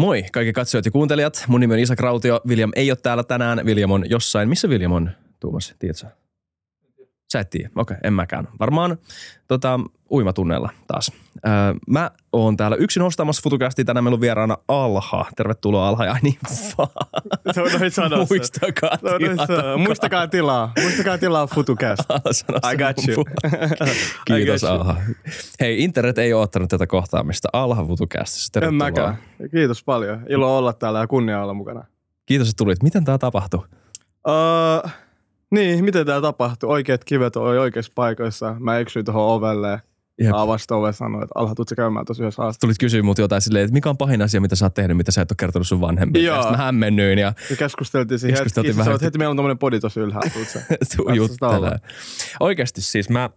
Moi kaikki katsojat ja kuuntelijat. Mun nimi on Isa Krautio. William ei ole täällä tänään. William on jossain. Missä William on, Tuomas? Tiedätkö? Sä et tiedä. Okei, en mäkään. Varmaan tota, uimatunneilla taas. Öö, mä oon täällä yksin ostamassa Futukästi. Tänään meillä on vieraana Alha. Tervetuloa Alha. Ja niin vaan. Se on noin. Muistakaa Se on noin tilata. Muistakaa tilaa. Muistakaa tilaa sanoi I got you. Kiitos I got you. Alha. Hei, internet ei ole ottanut tätä kohtaamista. Alha Futukästissä. En Tervetuloa. mäkään. Kiitos paljon. Ilo olla täällä ja kunnia olla mukana. Kiitos, että tulit. Miten tämä tapahtui? Uh, niin, miten tää tapahtui? Oikeat kivet oli oikeissa paikoissa. Mä eksyin tuohon ovelle. Jep. Avasta ove sanoi, että Alha, tuut sä käymään tosi yhdessä haastaa. tulit kysyä mut jotain silleen, että mikä on pahin asia, mitä sä oot tehnyt, mitä sä et ole kertonut sun vanhemmille. Joo. Ja mä hämmennyin ja Ja keskusteltiin siihen Keskusteltiin hetki. vähän. Sä oot, heti meillä on tommonen podi tosi ylhäällä. Tuu juttelee. Oikeasti siis mä,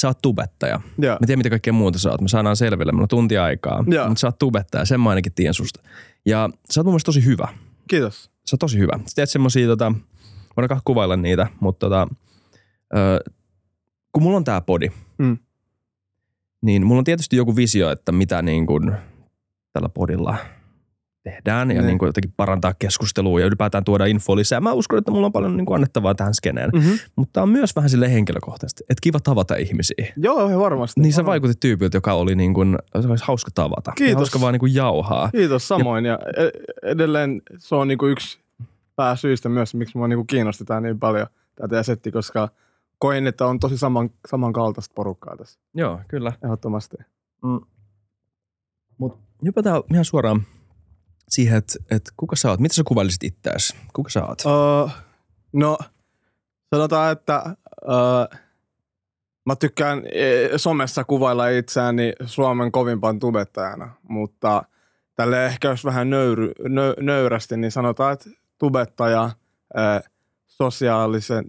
sä oot tubettaja. Joo. Mä tiedän, mitä kaikkea muuta sä oot. Me saadaan selville, meillä on tunti aikaa. Joo. Mutta sä oot tubettaja, sen mä ainakin tiedän susta. Ja sä oot mun mielestä tosi hyvä. Kiitos. Sä oot tosi hyvä. Sä teet semmosia, tota, kahden kuvailla niitä, mutta tota, ö, kun mulla on tää podi, Mm. niin mulla on tietysti joku visio, että mitä niin kuin tällä podilla tehdään ja Ne. niin kuin jotenkin parantaa keskustelua ja ylipäätään tuoda info lisää. Mä uskon, että mulla on paljon niin kuin annettavaa tähän skeneen, Mm-hmm. mutta on myös vähän sille henkilökohtaisesti, että kiva tavata ihmisiä. Joo, ihan varmasti. Niin sä vaikutit tyypiltä, joka oli niin kuin, se olisi hauska tavata. Ja Kiitos. Hauska vaan niin kuin jauhaa. Kiitos samoin. Ja e- edelleen se on niinku yksi pääsyistä myös, miksi mua niinku kiinnosti tää niin paljon, tämä teidän setti, koska koin, että on tosi saman, samankaltaista porukkaa tässä. Joo, kyllä. Ehdottomasti. Mutta hypätään ihan suoraan siihen, että, että kuka sä oot? Mitä sä kuvailisit itseäsi? Kuka sä oot? Uh, no, sanotaan, että uh, mä tykkään e, somessa kuvailla itseäni Suomen kovimpaan tubettajana, mutta tälle ehkä jos vähän nöyry, nö, nöyrästi, niin sanotaan, että tubettaja, sosiaalisen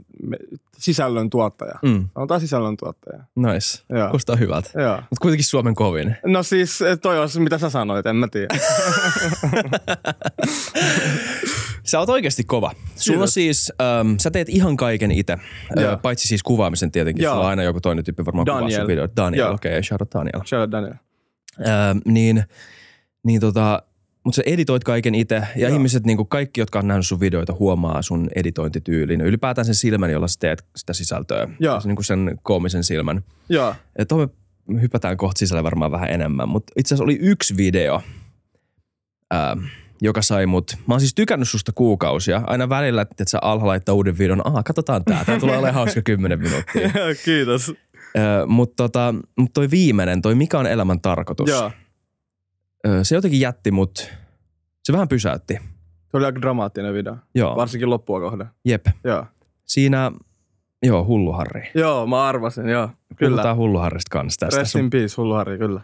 sisällön tuottaja. Mm, Sanotaan sisällön tuottaja. nice. Joo. Kuulostaa hyvältä. Joo. Mutta kuitenkin Suomen kovin. No siis toi on mitä sä sanoit, en mä tiedä. Sä oot oikeasti kova. Sulla Kiitos. siis, ähm, sä teet ihan kaiken itse, paitsi siis kuvaamisen tietenkin. Joo. Sulla on aina joku toinen tyyppi varmaan kuvaa sun Daniel. videoita. Daniel, okei, okay, shout out Daniel. Shout out Daniel. Ähm, niin, niin tota, mutta sä editoit kaiken itse ja Joo. ihmiset, niin kuin kaikki, jotka on nähnyt sun videoita, huomaa sun editointityylin. Ylipäätään sen silmän, jolla sä teet sitä sisältöä. Joo. Se, niin kuin sen koomisen silmän. Joo. Ja tuohon me hypätään kohta sisälle varmaan vähän enemmän, mutta itse asiassa oli yksi video, ää, joka sai mut, mä oon siis tykännyt susta kuukausia, aina välillä, että sä alha laittaa uuden videon, aha, katsotaan tää, tää tulee olemaan hauska kymmenen minuuttia. Kiitos. Mutta tota, mut toi viimeinen, toi mikä on elämän tarkoitus, Joo. Se jotenkin jätti mut, se vähän pysäytti. Se oli aika dramaattinen video. Joo, Varsinkin loppua kohden. jep. Joo. Siinä, joo, hulluharri. Joo, mä arvasin, joo. Kyllä. Puhutaan hulluharrista kanssa tästä. Rest in peace, hullu Harri, kyllä.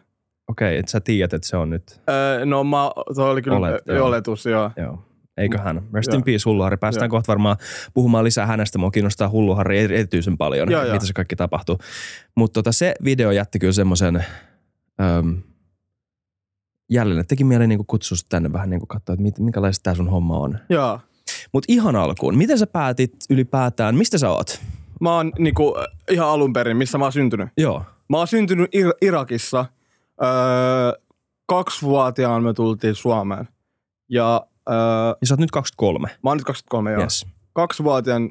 Okei, että sä tiedät, että se on nyt Öö, no mä, se oli kyllä Olet, joo. oletus, joo. Joo. Eiköhän. Rest Joo. in peace, Hulluharri. Päästään Joo. kohta varmaan puhumaan lisää hänestä. Mua kiinnostaa Hulluharri eri- erityisen paljon, Joo, joo. mitä se kaikki tapahtuu. Mutta tota, se video jätti kyllä semmoisen... Öm, jälleen, että teki mieli niinku kutsua tänne vähän niinku katsoa, että minkälaista tämä sun homma on. Joo. Mutta ihan alkuun, miten sä päätit ylipäätään, mistä sä oot? Mä oon niinku, äh, ihan alun perin, missä mä oon syntynyt. Joo. Mä oon syntynyt Ir- Irakissa. Öö, kaksivuotiaan me tultiin Suomeen. Ja öö, Ja sä oot nyt 23. mä oon nyt 23, joo. Yes. Kaksivuotiaan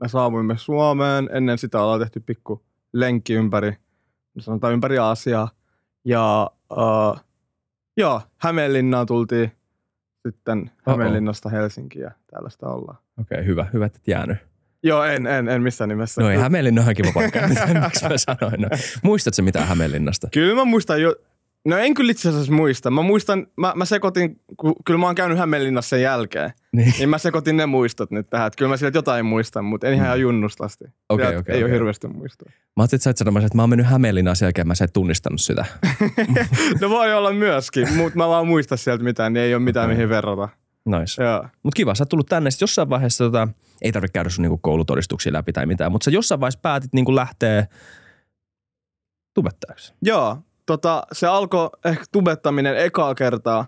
me saavuimme Suomeen. Ennen sitä ollaan tehty pikku lenkki ympäri, sanotaan ympäri Aasiaa. Ja öö, joo, Hämeenlinnaan tultiin sitten Hämeenlinnasta Helsinkiin ja tällaista ollaan. Okei, okay, hyvä. Hyvä, että et jäänyt. Joo, en, en, en missään nimessä. No ei, Hämeenlinna on kiva paikka. Miksi mä sanoin? No. Muistatko mitään Hämeenlinnasta? Kyllä mä muistan jo, no en kyllä itse asiassa muista. Mä muistan, mä, mä sekoitin, ku, kyllä mä oon käynyt Hämeenlinnassa sen jälkeen. Niin. Niin mä sekoitin ne muistot nyt tähän. Että kyllä mä sieltä jotain muistan, mutta en ihan junnusta asti. Okei, Sieltä okei, Ei ole okei. hirveästi muistoa. Mä ajattelin, että sä et sanomassa, että mä oon mennyt Hämeenlinnaan sen jälkeen, mä sä et tunnistanut sitä. no voi olla myöskin, mutta mä vaan muista sieltä mitään, niin ei ole mitään mihin verrata. Nice. Joo. Mut kiva, sä oot tullut tänne. Sitten jossain vaiheessa, tota, ei tarvitse käydä sun niinku koulutodistuksia läpi tai mitään, mutta sä jossain vaiheessa päätit niinku lähteä tubettajaksi. Joo, tota, se alkoi ehkä tubettaminen ekaa kertaa,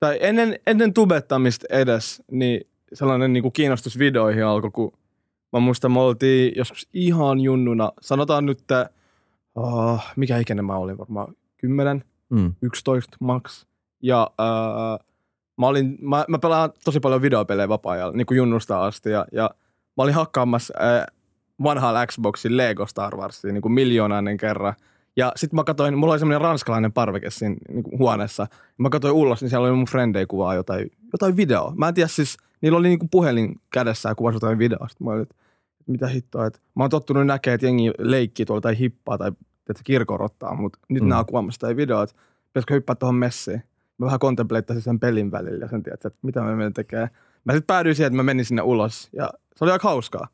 tai ennen, ennen tubettamista edes, niin sellainen niin kuin kiinnostus videoihin alkoi, kun mä muistan, me oltiin joskus ihan junnuna, sanotaan nyt, että, oh, mikä ikäinen mä olin, varmaan 10, Mm. 11 max. Ja äh, mä, olin, mä, mä pelaan tosi paljon videopelejä vapaa-ajalla, niin kuin junnusta asti. Ja, ja mä olin hakkaamassa äh, vanhalla Xboxin Lego Star Warsia niin kuin miljoonainen kerran. Ja sitten mä katsoin, mulla oli semmoinen ranskalainen parveke siinä niin kuin huoneessa. Mä katsoin ulos, niin siellä oli mun frendei kuvaa jotain, jotain videoa. Mä en tiedä siis, niillä oli niin kuin puhelin kädessä ja kuvasi jotain videoa. Sitten mä olin, että mitä hittoa, että mä oon tottunut näkemään, että jengi leikkii tuolla tai hippaa tai että kirkorottaa, mutta nyt mm. nämä kuvaamassa tai videoa, että pitäisikö hyppää tuohon messiin. Mä vähän kontempleittasin sen pelin välillä ja sen tiedät, että mitä mä menen tekemään. Mä sitten päädyin siihen, että mä menin sinne ulos ja se oli aika hauskaa.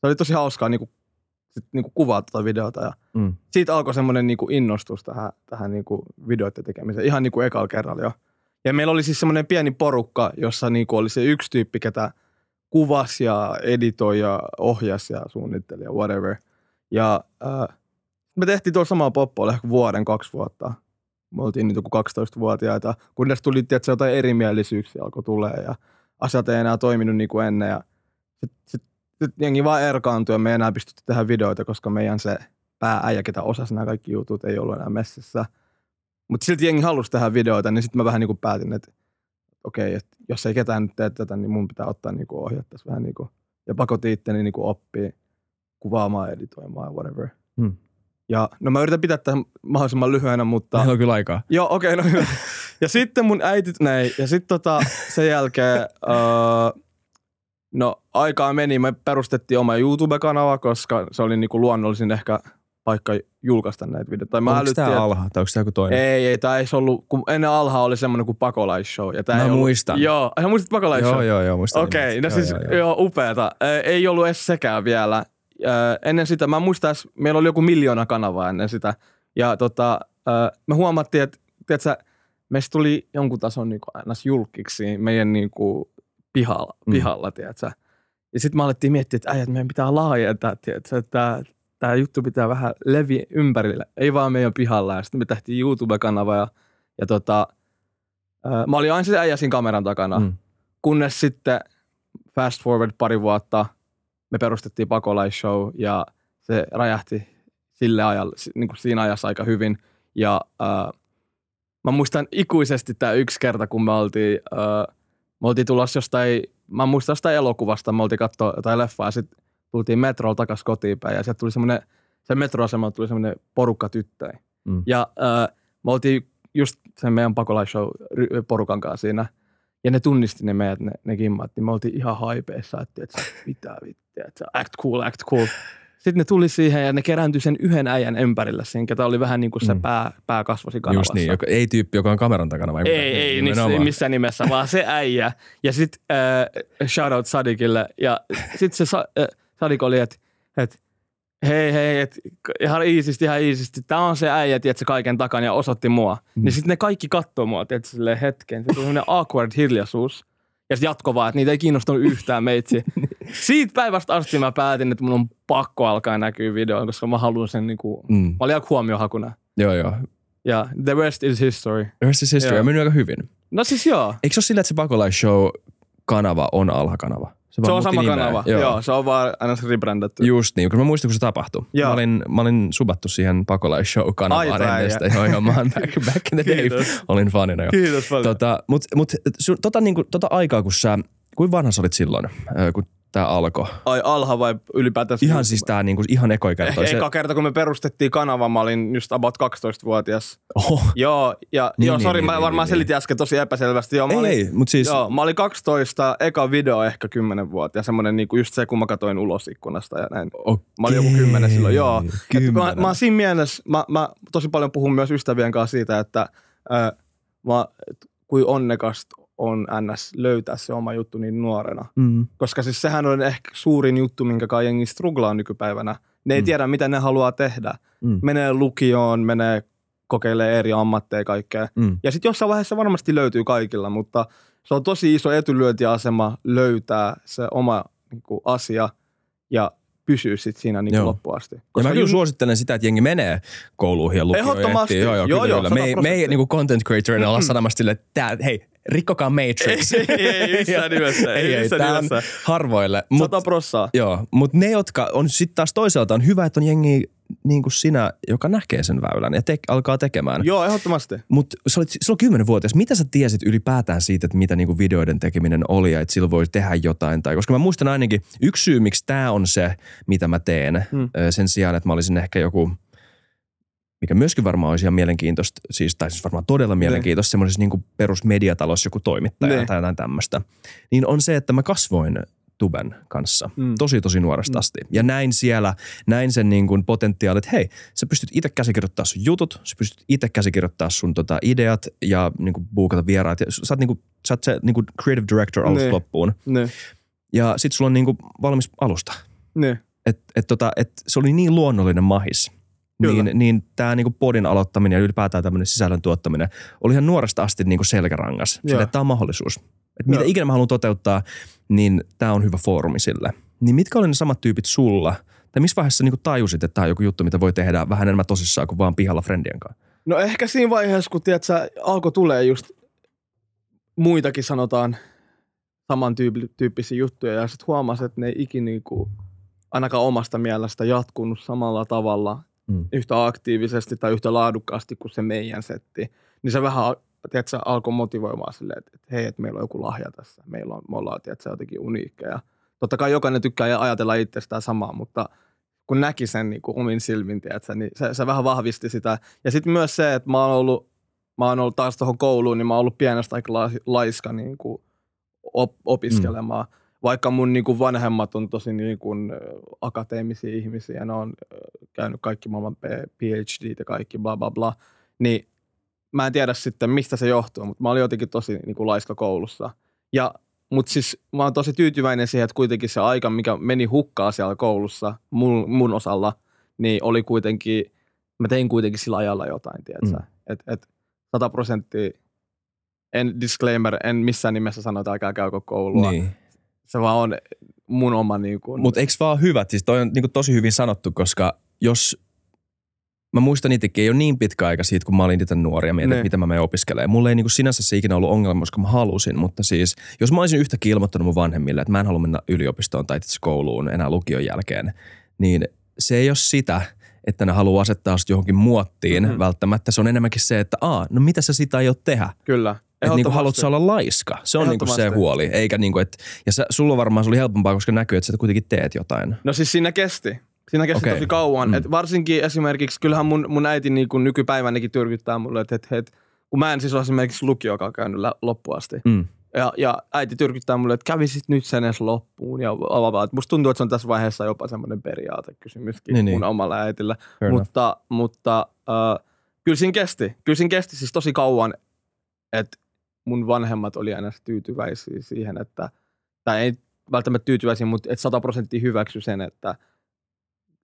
Se oli tosi hauskaa niin kuin, sit, niin kuin kuvaa tuota videota ja mm. siitä alkoi semmoinen niin innostus tähän, tähän niin kuin videoiden tekemiseen ihan niin kuin ekalla kerralla jo. Ja meillä oli siis semmoinen pieni porukka, jossa niin kuin oli se yksi tyyppi, ketä kuvasi ja editoi ja ohjasi ja suunnitteli ja whatever. Ja äh, me tehtiin tuolla samaa poppoa ehkä vuoden, kaksi vuotta. Me oltiin nyt joku 12-vuotiaita, kunnes tuli tietysti jotain erimielisyyksiä alkoi tulee ja asiat ei enää toiminut niin kuin ennen. Ja sitten sit, sit jengi vaan erkaantui ja me ei enää pystytty tehdä videoita, koska meidän se päääijä, ketä osasi nämä kaikki jutut, ei ollut enää messissä. Mutta silti jengi halusi tehdä videoita, niin sitten mä vähän niin kuin päätin, että okei, että jos ei ketään nyt tee tätä, niin mun pitää ottaa niin ohjat tässä vähän niin kuin, ja pakotin itteni niin oppii kuvaamaan, editoimaan ja whatever. Hmm. Ja no mä yritän pitää tämän mahdollisimman lyhyenä, mutta... Meillä on kyllä aikaa. Joo, okei, okay, no hyvä. ja sitten mun äiti, näin, ja sitten tota, sen jälkeen, uh, no aikaa meni, me perustettiin oma YouTube-kanava, koska se oli niinku luonnollisin ehkä paikka julkaista näitä videoita. Onko älyttiin, tämä Alha tai onko tämä joku toinen? Ei, ei, tämä ei ollut, kun ennen Alha oli semmoinen kuin pakolaisshow. Ja Mä muistan. Ollut, joo, ihan muistat pakolaisshow? Joo, joo, joo, muistan. Okei, okay, no siis joo, joo, joo. upeata. Ei ollut edes sekään vielä ennen sitä, mä muistan, meillä oli joku miljoona kanavaa ennen sitä. Ja tota, me huomattiin, että tiedätkö, meistä tuli jonkun tason niin kuin julkiksi meidän niin kuin pihalla, mm. pihalla tiedätkö. Ja sitten me alettiin miettiä, että äijät, meidän pitää laajentaa, tiedätkö, että tämä juttu pitää vähän leviä ympärille, ei vaan meidän pihalla. Ja sitten me tehtiin YouTube-kanava ja, ja tota, mä olin aina se äijä siinä kameran takana, mm. kunnes sitten fast forward pari vuotta – me perustettiin pakolaisshow ja se räjähti sille ajalle, niin kuin siinä ajassa aika hyvin. Ja äh, mä muistan ikuisesti tämä yksi kerta, kun me oltiin, äh, me oltiin tulossa jostain, mä muistan sitä elokuvasta, me oltiin katsoa jotain leffaa ja sitten tultiin metrolla takaisin kotiin päin ja sieltä tuli semmoinen, sen metroasemalta tuli semmoinen porukka tyttöjä. Mm. Ja äh, me oltiin just sen meidän pakolaisshow porukan kanssa siinä – ja ne tunnisti ne meidät, ne, ne kimmat, niin me oltiin ihan haipeissa, että, että mitä vittiä, että act cool, act cool. Sitten ne tuli siihen ja ne kerääntyi sen yhden äijän ympärillä siinä, ketä oli vähän niin kuin se mm. pää, pää kasvosi kanavassa. Just niin, joka, ei tyyppi, joka on kameran takana vai Ei, ei missä, missään nimessä, vaan se äijä. Ja sitten äh, shout out Sadikille. Ja sitten se äh, Sadik oli, että et, hei hei, et, ihan iisisti, ihan iisisti. Tämä on se äijä, se kaiken takana ja osoitti mua. Mm. Niin sitten ne kaikki katsoo mua, tiedätkö, hetken. Se tuli awkward hiljaisuus. Ja sitten jatko vaan, että niitä ei kiinnostanut yhtään meitsi. Siitä päivästä asti mä päätin, että mun on pakko alkaa näkyä videoon, koska mä haluan sen niinku, mm. mä olin aika huomiohakuna. Joo, joo. Ja the rest is history. The rest is history. Ja meni aika hyvin. No siis joo. Eikö se ole sillä, että se pakolaisshow kanava on alhakanava? Se, se on sama nimeä. kanava. Joo. Joo. se on vaan aina rebrändätty. Just niin, kun mä muistin, kun se tapahtui. Joo. Mä olin, mä olin subattu siihen pakolaisshow-kanavaan ennesta. Joo, joo, mä back, back in the day. olin fanina jo. Kiitos paljon. Tota, mut, mut tota, niinku, tota aikaa, kun sä, kuin vanha sä olit silloin, kun tämä alkoi? Ai alha vai ylipäätään? Ihan siis tämä niinku, ihan eka kerta. Eh, eka kerta, kun me perustettiin kanava, mä olin just about 12-vuotias. Oho. Joo, ja niin, joo, niin, sori, niin, mä niin, varmaan niin, selitin niin. äsken tosi epäselvästi. Joo, mä ei, olin, ei, mutta siis... Joo, mä olin 12, eka video ehkä 10 vuotta ja semmoinen niinku just se, kun mä katsoin ulos ikkunasta ja näin. Okay. Mä olin joku 10 silloin, joo. Et, mä, mä, siinä mielessä, mä, mä tosi paljon puhun myös ystävien kanssa siitä, että äh, mä, kuin onnekasta on ns. löytää se oma juttu niin nuorena. Mm. Koska siis sehän on ehkä suurin juttu, minkä kai jengi struglaa nykypäivänä. Ne ei mm. tiedä, mitä ne haluaa tehdä. Mm. Menee lukioon, menee kokeilee eri ammatteja kaikkea. Mm. Ja sitten jossain vaiheessa varmasti löytyy kaikilla, mutta se on tosi iso etulyöntiasema löytää se oma niin kuin, asia ja pysyä sit siinä niin loppuun asti. Koska ja mä kyllä suosittelen sitä, että jengi menee kouluihin ja lukioon. Ehdottomasti. Joo, joo, joo, joo, Me, me ei niin content creatorina olla sanomassa sille, että hei, rikkokaa Matrix. ei, ei, ei missään nimessä. ei, ei, ei on harvoille. Mut, Sata prossaa. Joo, mutta ne, jotka on sitten taas toisaalta, on hyvä, että on jengi niin kuin sinä, joka näkee sen väylän ja te- alkaa tekemään. Joo, ehdottomasti. Mutta sä olit silloin kymmenenvuotias. Mitä sä tiesit ylipäätään siitä, että mitä niinku videoiden tekeminen oli ja että sillä voi tehdä jotain? Tai, koska mä muistan ainakin, yksi syy, miksi tämä on se, mitä mä teen, Hmm. sen sijaan, että mä olisin ehkä joku, mikä myöskin varmaan olisi ihan mielenkiintoista, siis, tai siis varmaan todella mielenkiintoista, semmoisessa niinku perusmediatalossa joku toimittaja Ne. tai jotain tämmöistä, niin on se, että mä kasvoin tuben kanssa Mm. tosi tosi nuoresta Mm. asti. Ja näin siellä, näin sen niin kuin potentiaalit, että hei, sä pystyt itse käsikirjoittaa sun jutut, sä pystyt itse käsikirjoittaa sun tota, ideat ja niin kuin buukata vieraat. Ja sä oot, niin kuin, sä oot se niin kuin creative director alusta Niin. loppuun. Ne, Ja sit sulla on niin kuin valmis alusta. ne. Et, et tota, et se oli niin luonnollinen mahis. Kyllä. Niin, niin tämä niinku podin aloittaminen ja ylipäätään tämmöinen sisällön tuottaminen oli ihan nuoresta asti niinku selkärangas. Että tämä on mahdollisuus. Et mitä Joo. ikinä mä haluan toteuttaa, niin tämä on hyvä foorumi sille. Niin mitkä oli ne samat tyypit sulla? Tai missä vaiheessa niinku tajusit, että tämä on joku juttu, mitä voi tehdä vähän enemmän tosissaan kuin vaan pihalla friendien kanssa? No ehkä siinä vaiheessa, kun tiedät, sä, alkoi tulee just muitakin sanotaan samantyyppisiä juttuja ja sitten huomasi, että ne ei ikinä niinku, ainakaan omasta mielestä jatkunut samalla tavalla Mm. yhtä aktiivisesti tai yhtä laadukkaasti kuin se meidän setti. Niin se vähän tiedätkö, alkoi motivoimaan silleen, että, että hei, että meillä on joku lahja tässä. Meillä on, me ollaan tiedätkö, jotenkin uniikkeja. Totta kai jokainen tykkää ajatella itsestään samaa, mutta kun näki sen niin kuin omin silmin, tiedätkö, niin se, se vähän vahvisti sitä. Ja sitten myös se, että mä oon ollut, mä oon ollut taas tuohon kouluun, niin mä oon ollut pienestä aika la- laiska niin kuin op, opiskelemaan. Mm. Vaikka mun niin kuin vanhemmat on tosi niin kuin, akateemisia ihmisiä, ne on käynyt kaikki maailman PhD ja kaikki bla bla bla, niin mä en tiedä sitten mistä se johtuu, mutta mä olin jotenkin tosi niin kuin laiska koulussa. Ja, mutta siis mä oon tosi tyytyväinen siihen, että kuitenkin se aika, mikä meni hukkaa siellä koulussa mun, mun osalla, niin oli kuitenkin, mä tein kuitenkin sillä ajalla jotain, tiedätkö? Mm. Että et 100 prosenttia, en disclaimer, en missään nimessä sano, että älkää käykö koulua. Niin. Se vaan on mun oma niin kuin, Mutta eikö vaan hyvät? Siis toi on niinku tosi hyvin sanottu, koska jos... Mä muistan itsekin, ei ole niin pitkä aika siitä, kun mä olin itse nuori ja mietin, Ne. että mitä mä menen opiskelemaan. Mulla ei niinku sinänsä se ikinä ollut ongelma, koska mä halusin, mutta siis jos mä olisin yhtäkkiä ilmoittanut mun vanhemmille, että mä en halua mennä yliopistoon tai itse kouluun enää lukion jälkeen, niin se ei ole sitä, että ne haluaa asettaa sut johonkin muottiin Mhm. mm-hmm. välttämättä. Se on enemmänkin se, että aa, no mitä sä sitä aiot tehdä? Kyllä. Että niinku, haluat sä olla laiska. Se on niinku se huoli. Eikä niinku, et, ja sä, sulla varmaan se oli helpompaa, koska näkyy, että sä kuitenkin teet jotain. No siis siinä kesti. Siinä kesti Okei. tosi kauan. Mm. Et varsinkin esimerkiksi, kyllähän mun, mun äiti niin kuin nykypäivänäkin tyrkyttää mulle, että et, et, kun mä en siis ole esimerkiksi lukiokaan käynyt loppuun asti. Mm. Ja, ja äiti tyrkyttää mulle, että kävisit nyt sen edes loppuun. Ja avaa. Musta tuntuu, että se on tässä vaiheessa jopa semmoinen periaatekysymyskin Niin, niin, niin. mun omalla äitillä. Fair enough. Mutta, mutta äh, kyllä siinä kesti. Kyllä siinä kesti siis tosi kauan, että mun vanhemmat oli aina tyytyväisiä siihen, että, tai ei välttämättä tyytyväisiä, mutta että 100 prosenttia hyväksy sen, että,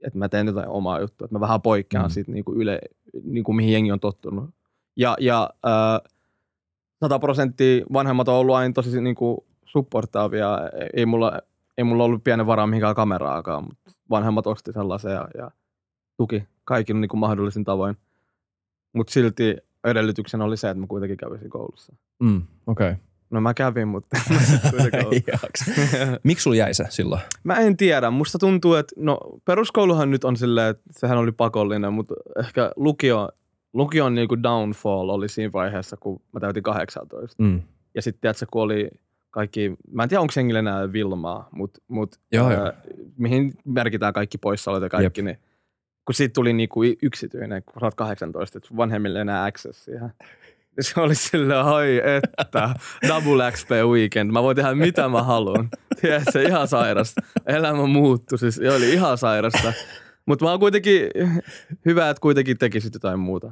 että mä teen jotain omaa juttua, että mä vähän poikkean Mm. siitä niin kuin yle, niin kuin mihin jengi on tottunut. Ja, ja äh, 100 prosenttia vanhemmat on ollut aina tosi niin kuin supportaavia. Ei mulla, ei mulla ollut pienen varaa mihinkään kameraakaan, mutta vanhemmat osti sellaisen ja, ja tuki kaikilla niin kuin mahdollisin tavoin. Mutta silti edellytyksenä oli se, että mä kuitenkin kävisin koulussa. Mm. Okei. Okay. No mä kävin, mutta. Miksi sulla jäi se silloin? Mä en tiedä. Musta tuntuu, että no peruskouluhan nyt on silleen, että sehän oli pakollinen, mutta ehkä lukio, lukion niinku downfall oli siinä vaiheessa, kun mä täytin 18. Mm. Ja sitten tiedätkö, kun oli kaikki, mä en tiedä onko hengillä enää Vilmaa, mutta mut, Joo, joo. mihin merkitään kaikki poissaolot ja kaikki, niin kun siitä tuli niinku yksityinen, kun sä oot 18, että vanhemmille enää access siihen. Se oli silleen, ai että, double XP weekend, mä voin tehdä mitä mä haluan. Tiedätkö, ihan sairasta. Elämä muuttui, siis oli ihan sairasta. Mutta mä oon kuitenkin, hyvä, että kuitenkin tekisit jotain muuta.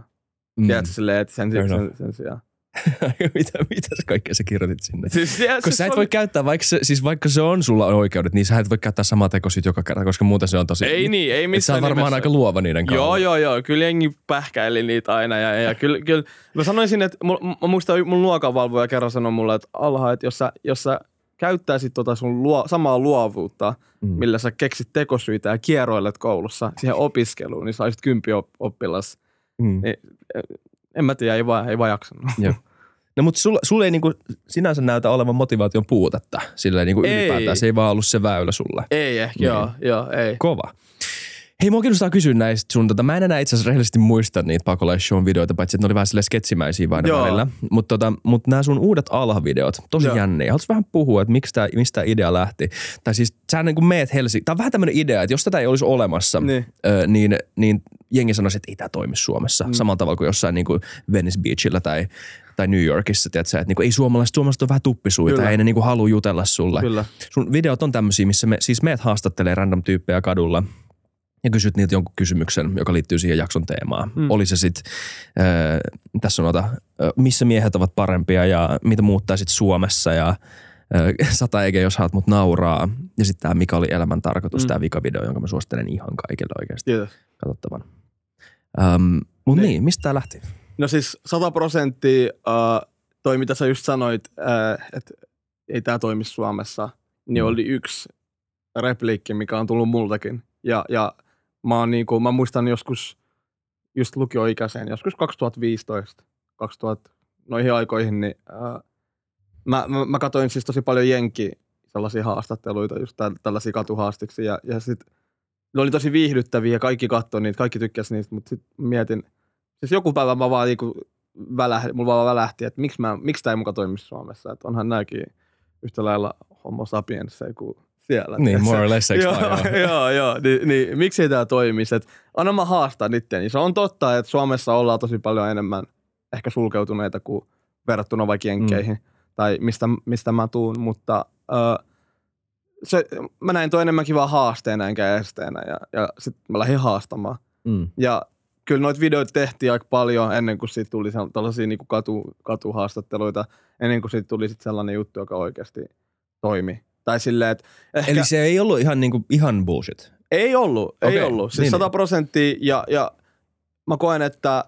Mm. Tiedätkö, silleen, että sen, sen, enough. sen sijaan. mitä, mitä sä kaikkea sä kirjoitit sinne? Siis, ja, Kun siis sä et voi käyttää, vaikka se, siis vaikka se on sulla oikeudet, niin sä et voi käyttää samaa tekosyt joka kerta, koska muuten se on tosi... Ei niin, ei Et sä missään on varmaan nimessä. aika luova niiden kanssa. Joo, joo, joo. Kyllä jengi pähkäili niitä aina. Ja, ja kyllä, kyllä, mä sanoisin, että mul, mä muistan mun luokanvalvoja kerran sanoi mulle, että Alha, että jos sä, jos sä käyttäisit tota sun luo, samaa luovuutta, Mm. millä sä keksit tekosyitä ja kieroilet koulussa siihen opiskeluun, niin saisit kympi op- oppilas. Mm. Niin, en mä tiedä, ei vaan, ei vaan jaksanut. No mutta sulla, sulla ei niinku sinänsä näytä olevan motivaation puutetta silleen niinku Ei. ylipäätään. Se ei vaan ollut se väylä sulle. Ei ehkä, Niin. joo, joo, ei. Kova. Hei, mua kiinnostaa kysyä näistä sun, tota, mä en enää itse asiassa rehellisesti muista niitä pakolaisshown videoita, paitsi että ne oli vähän sille sketsimäisiä vain välillä. Mutta tota, mut nämä sun uudet alha-videot, tosi Joo. jänniä. Haluatko vähän puhua, että miksi tää, mistä tämä idea lähti? Tai siis sä niin kuin meet Helsinki, tää on vähän tämmöinen idea, että jos tätä ei olisi olemassa, Niin. ö, niin, niin jengi sanoisi, että ei tämä toimi Suomessa. Mm. Samalla tavalla kuin jossain niin kuin Venice Beachillä tai, tai New Yorkissa, tiedätkö, että niin kuin, ei suomalaiset, suomalaiset on vähän tuppisuita, Kyllä. ei ne niin kuin halua jutella sulle. Kyllä. Sun videot on tämmöisiä, missä me, siis meet haastattelee random tyyppejä kadulla ja kysyt niiltä jonkun kysymyksen, joka liittyy siihen jakson teemaan. Mm. Oli se sitten, äh, tässä on ota, äh, missä miehet ovat parempia ja mitä muuttaisit Suomessa ja äh, sata eikä jos haat mut nauraa. Ja sitten tämä Mikä oli elämän tarkoitus, mm. tämä vikavideo, jonka mä suosittelen ihan kaikille oikeasti Kiitos. katsottavan. Um, Mutta Niin. niin, mistä tämä lähti? No siis 100 prosenttia uh, toi, mitä sä just sanoit, uh, että ei tämä toimi Suomessa, niin Mm. oli yksi repliikki, mikä on tullut multakin. Ja, ja mä, oon niinku, mä muistan joskus just lukioikäisen, joskus 2015, 2000, noihin aikoihin, niin uh, mä, mä, mä katsoin siis tosi paljon jenki sellaisia haastatteluita, just täl, tällaisia katuhaastiksi. Ja, ja sit ne oli tosi viihdyttäviä ja kaikki katsoi niitä, kaikki tykkäsi niistä, mutta sitten mietin, siis joku päivä mä vaan niinku välähti, mulla vaan välähti, että miksi, mä, miksi tämä ei muka toimi Suomessa, että onhan nämäkin yhtä lailla homo sapiens kuin siellä. Niin, more or less, joo, joo. joo, niin, niin, miksi ei tämä toimisi, että anna mä haastaa niitten. Se on totta, että Suomessa ollaan tosi paljon enemmän ehkä sulkeutuneita kuin verrattuna vaikka jenkkeihin mm. tai mistä, mistä mä tuun, mutta ö, se, mä näin toi enemmänkin vaan haasteena enkä esteenä ja, ja sitten mä lähdin haastamaan. Mm. Ja kyllä noita videoita tehtiin aika paljon ennen kuin siitä tuli tällaisia niin katu, katuhaastatteluita, ennen kuin siitä tuli sit sellainen juttu, joka oikeasti toimi. Tai silleen, että ehkä Eli se ei ollut ihan, niinku, ihan bullshit. ei ollut, ei ollut. Siis niin, 100 niin. prosenttia ja, ja mä koen, että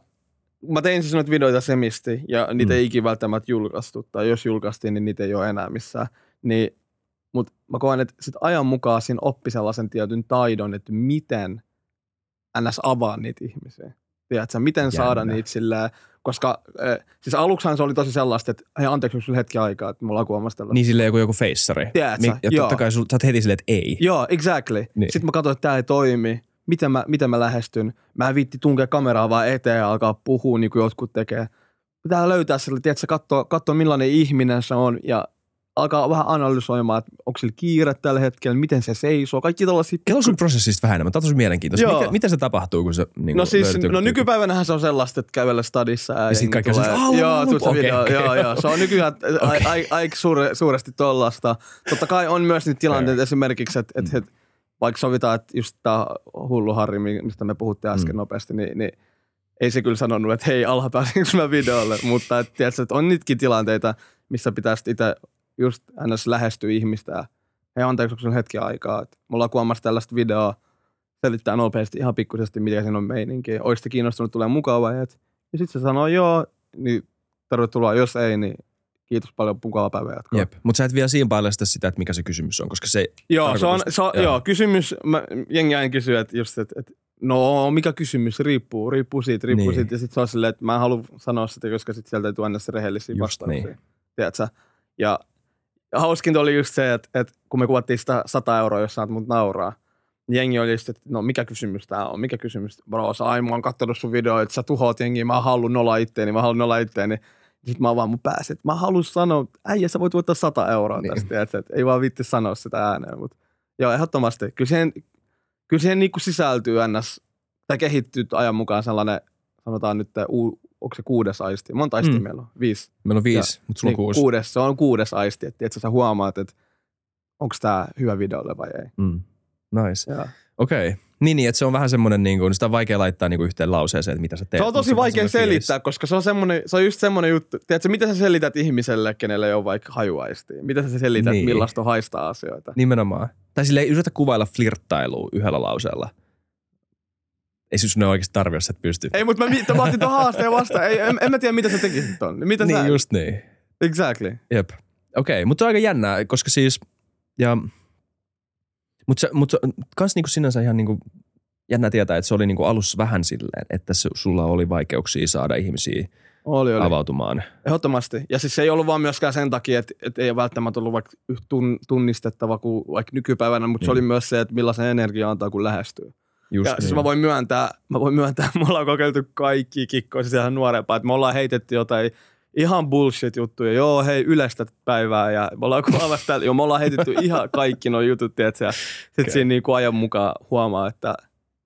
mä tein siis noita videoita semisti ja niitä Mm. ei ikinä välttämättä julkaistu. Tai jos julkaistiin, niin niitä ei ole enää missään. Niin, mutta mä koen, että sit ajan mukaan siinä oppi sellaisen tietyn taidon, että miten ns. avaa niitä ihmisiä. Tiedätkö, miten Jännä. saada niitä silleen, koska äh, siis aluksihan se oli tosi sellaista, että hei anteeksi, onko hetki aikaa, että mulla on kuomassa tällaista. Niin silleen joku, joku feissari. Tiedätkö? Mi- Ja Joo. totta kai sul, sä oot heti silleen, että ei. Joo, exactly. Niin. Niin. Sitten mä katsoin, että tämä ei toimi. Miten mä, miten mä lähestyn? Mä en viitti tunkea kameraa vaan eteen ja alkaa puhua niin kuin jotkut tekee. Pitää löytää sille, tiedätkö, katsoa, katsoa millainen ihminen se on ja alkaa vähän analysoimaan, että onko sillä kiire tällä hetkellä, miten se seisoo. Kaikki tällaisia. Kerro sun prosessista vähän enemmän. Tämä on tosi mielenkiintoista. Joo. Miten, miten se tapahtuu, kun se niin No siis, no nykypäivänähän se on sellaista, että kävellä stadissa ja, Ja sit jengi kaikki on tulee. siis, "Au, Joo, okei, video, okei. joo, joo. Se on nykyään okay. aika suure, suuresti tollasta. Totta kai on myös niitä tilanteita esimerkiksi, että et, et, vaikka sovitaan, että just tämä hullu Harri, mistä me puhuttiin äsken Mm. nopeasti, niin, niin ei se kyllä sanonut, että hei, alha pääsenkö mä videolle, mutta et, tiedätkö, että on niitäkin tilanteita, missä pitäisi itse just ns. lähestyä ihmistä ja hei, anteeksi, onko hetki aikaa, että mulla on kuomassa tällaista videoa, selittää nopeasti ihan pikkuisesti, mikä siinä on meininki. Oisitte kiinnostunut tulee mukava ja, et, ja sitten se sanoo joo, niin tervetuloa, jos ei, niin kiitos paljon, mukavaa päivää jatkoa. Jep, mutta sä et vielä siinä paljasta sitä, että mikä se kysymys on, koska se... Joo, se on, tarkoitus- se on joo. joo. kysymys, mä, jengi aina kysyy, että just, että, että no mikä kysymys, riippuu, riippuu siitä, riippuu Niin. siitä. Ja sitten se on silleen, että mä en halua sanoa sitä, koska sitten sieltä ei tule aina se rehellisiä Just vastauksia. niin. Tiedätkö? Ja, ja hauskinta oli just se, että, että kun me kuvattiin sitä 100 euroa, jos saat mut nauraa, niin jengi oli just, että no mikä kysymys tää on, mikä kysymys, bro, sä ai, mä oon kattonut sun video, että sä tuhoat jengiä, mä haluan nolla itteeni, mä haluan nolla itteeni. Sitten mä vaan mun pääsin, että mä haluan sanoa, äijä sä voit voittaa 100 euroa Niin. tästä, tiedätkö? että ei vaan vitti sanoa sitä ääneen, mutta joo, ehdottomasti. Kyllä siihen, kyllä siihen niinku sisältyy ns, tai kehittyy ajan mukaan sellainen, sanotaan nyt, uu, onko se kuudes aisti? Monta aistia Mm. meillä on? Viisi. Meillä on viisi, mutta sulla on Niin, kuusi. Kuudes, se on kuudes aisti, että tiedätkö, sä huomaat, että onko tämä hyvä videolle vai ei. Mm. Nice. Ja. Okei. Okay. Niin, niin, että se on vähän semmoinen, niin kuin, sitä on vaikea laittaa niin kuin yhteen lauseeseen, että mitä sä teet. Se on tosi on vaikea selittää, koska se on, semmoinen, se on just semmoinen juttu. Tiedätkö, miten sä selität ihmiselle, kenelle ei ole vaikka hajuaistia? Miten sä selität, Niin. millaista on haistaa asioita? fiilis. Nimenomaan. Tai sille ei yritä kuvailla flirttailua yhdellä lauseella. Ei siis ne oikeasti tarvi, jos sä et pysty. Ei, mutta mä, mi- mä otin tuon haasteen vastaan. Ei, en, en, mä tiedä, mitä sä tekisit ton. Mitä niin, sä... just niin. Exactly. Jep. Okei, okay, mutta se on aika jännää, koska siis, ja, mutta se, mut se kans niinku sinänsä ihan niinku jännä tietää, että se oli niinku alussa vähän silleen, että su- sulla oli vaikeuksia saada ihmisiä Oli, oli. avautumaan. Ehdottomasti. Ja siis se ei ollut vaan myöskään sen takia, että, että ei välttämättä ollut vaikka tunnistettava kuin vaikka nykypäivänä, mutta se Niin. oli myös se, että millaisen energia antaa, kun lähestyy. Just ja niin. siis mä voin myöntää, mä voin myöntää, me ollaan kokeiltu kaikki kikkoja siis ihan nuorempaa, että me ollaan heitetty jotain ihan bullshit-juttuja. Joo, hei, yleistä päivää ja me ollaan kuvaamassa täällä. Joo, me ollaan heitetty ihan kaikki nuo jutut, tiedätkö? Ja sitten Okei. siinä niinku ajan mukaan huomaa, että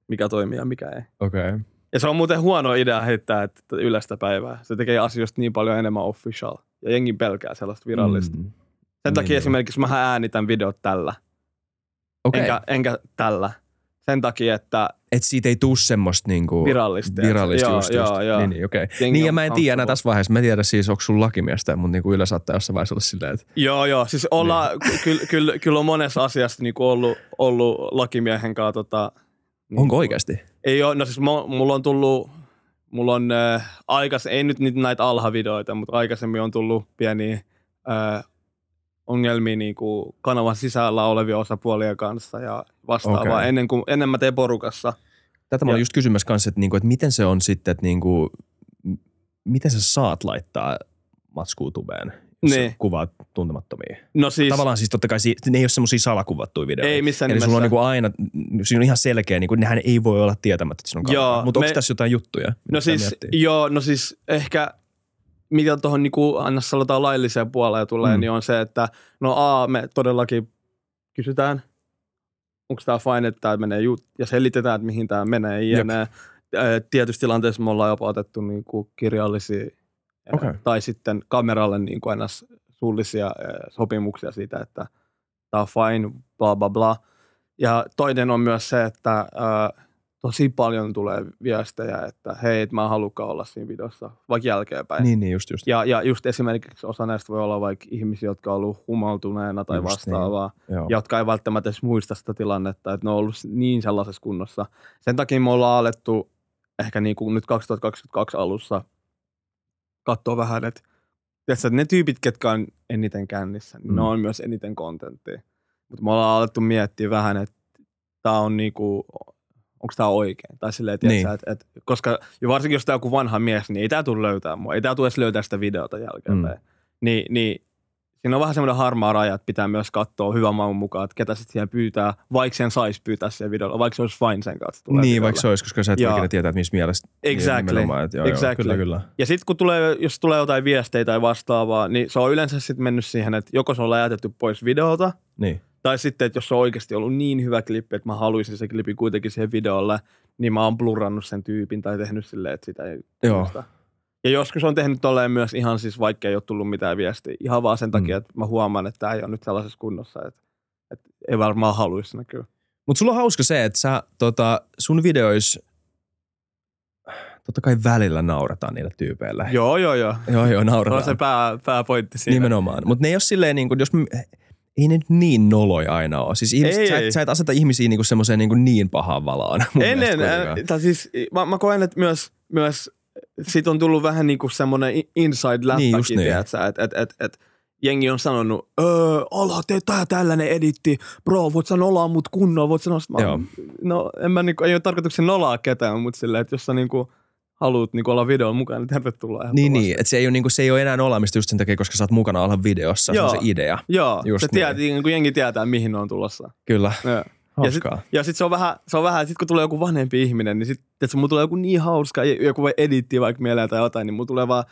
mikä toimii ja mikä ei. Okei. Okay. Ja se on muuten huono idea heittää että yleistä päivää. Se tekee asioista niin paljon enemmän official. Ja jengi pelkää sellaista virallista. Mm. Sen takia Niin, esimerkiksi mä äänitän videot tällä, Okei. enkä, enkä tällä. Sen takia, että Et siitä ei tuu semmoista niinku virallista. virallista joo, just, joo, just. joo. Niin, niin, okei. Jengi Niin ja mä en tiedä enää tässä vaiheessa. Mä en tiedä siis, onko sun lakimiestä, mutta niinku yleensä saattaa jossain vaiheessa olla silleen, että Joo, joo. Siis olla, Niin. kyllä, kyllä, kyllä on monessa asiassa niin ollut, ollut lakimiehen kanssa. Tota, niin onko oikeasti? Ei ole, no siis mulla on tullut, mulla on äh, aikais, ei nyt näitä alhavideoita, mutta aikaisemmin on tullut pieniä äh, ongelmia niin kuin kanavan sisällä olevia osapuolia kanssa ja vastaavaa okay. ennen, kuin, ennen mä teen porukassa. Tätä mä olin Ja- just kysymässä kanssa, että, niinku, että miten se on sitten, että niinku, miten sä saat laittaa matskuu tubeen, jos Niin. kuvaat tuntemattomia. No siis, Tavallaan siis totta kai ne ei ole semmoisia salakuvattuja videoita. ei missään Eli sulla on nimessä. niinku aina, siinä on ihan selkeä, niinku, nehän ei voi olla tietämättä, että siinä on kamera. Mutta onko tässä jotain juttuja? No siis, joo, no siis ehkä mitä tuohon niinku, anna sanotaan lailliseen puoleen tulee, Mm. niin on se, että no A, me todellakin kysytään, onko tämä fine, että tämä menee jut- ja selitetään, että mihin tämä menee. Jne. Tietysti tilanteessa me ollaan jopa otettu niinku kirjallisia ää, Okei. tai sitten kameralle niinku aina suullisia sopimuksia siitä, että tämä on fine, bla bla bla. Ja toinen on myös se, että ää, tosi paljon tulee viestejä, että hei, et mä en halukkaan olla siinä videossa, vaikka jälkeenpäin. Niin, niin just, just. Ja, ja just esimerkiksi osa näistä voi olla vaikka ihmisiä, jotka on ollut humaltuneena tai Just vastaavaa, Joo. jotka ei välttämättä edes muista sitä tilannetta, että ne on ollut niin sellaisessa kunnossa. Sen takia me ollaan alettu ehkä niin kuin nyt 2022 alussa katsoa vähän, että, tiedätkö, että ne tyypit, ketkä on eniten kännissä, niin Mm. ne on myös eniten kontenttia. Mutta me ollaan alettu miettiä vähän, että tämä on niinku, onko tämä oikein? Tai silleen, Niin. niin. että, että, koska ja varsinkin jos tämä on joku vanha mies, niin ei tämä tule löytää mua. Ei tämä tule edes löytää sitä videota jälkeenpäin. Mm. Niin, niin siinä on vähän semmoinen harmaa raja, että pitää myös katsoa hyvän maun mukaan, että ketä sitten siihen pyytää, vaikka sen saisi pyytää siihen videolla, vaikka se olisi fine sen kanssa. tulee Niin, videolle. vaikka se olisi, koska sä et Joo. ikinä tietää, että missä mielessä. Exactly. Että joo, joo, Exactly. kyllä, kyllä. Ja sitten kun tulee, jos tulee jotain viestejä tai vastaavaa, niin se on yleensä sitten mennyt siihen, että joko se on läjätetty pois videolta, Niin. Tai sitten, että jos se on oikeasti ollut niin hyvä klippi, että mä haluaisin se klipi kuitenkin siihen videolle, niin mä oon blurrannut sen tyypin tai tehnyt silleen, että sitä ei Joo. Ja joskus on tehnyt tolleen myös ihan siis, vaikka ei ole tullut mitään viestiä. Ihan vaan sen takia, Mm. että mä huomaan, että tämä ei ole nyt sellaisessa kunnossa, että, että ei varmaan haluaisi näkyä. Mutta sulla on hauska se, että sä, tota, sun videois, totta kai välillä naurataan niille tyypeille. Joo, joo, joo. Joo, joo, Se naurataan. on se pää, pääpointti siinä. Nimenomaan. Mutta ne ei ole silleen, niin kuin, jos me, ei ne nyt niin noloja aina ole. Siis ihmiset, Ei, sä, et, ei. sä et aseta ihmisiä niin semmoiseen niin, niin pahaan valaan. äh, kuitenkaan. tai siis mä, mä koen, että myös, myös siitä on tullut vähän niin kuin semmoinen inside Niin, just niin. että et, et, et, et, jengi on sanonut, öö, ala, tee tää tällainen editti, bro, voit sä nolaa mut kunnolla, voit sä nostaa. No, en mä niinku, ei ole tarkoituksen nolaa ketään, mutta silleen, että jos sä niinku haluat niinku olla videolla mukana, niin tervetuloa. Niin, niin. Että se ei, ole, niin kuin, se ei ole enää olaamista just sen takia, koska sä oot mukana olla videossa. Joo. Se on se idea. Joo, Just se niin. tiedät, niin. kun jengi tietää, mihin ne on tulossa. Kyllä. Joo. Ja ja sit se on vähän, se on vähän, sit kun tulee joku vanhempi ihminen, niin sit, että mulla tulee joku niin hauska, joku voi edittiä vaikka mieleen tai jotain, niin mulla tulee vaan,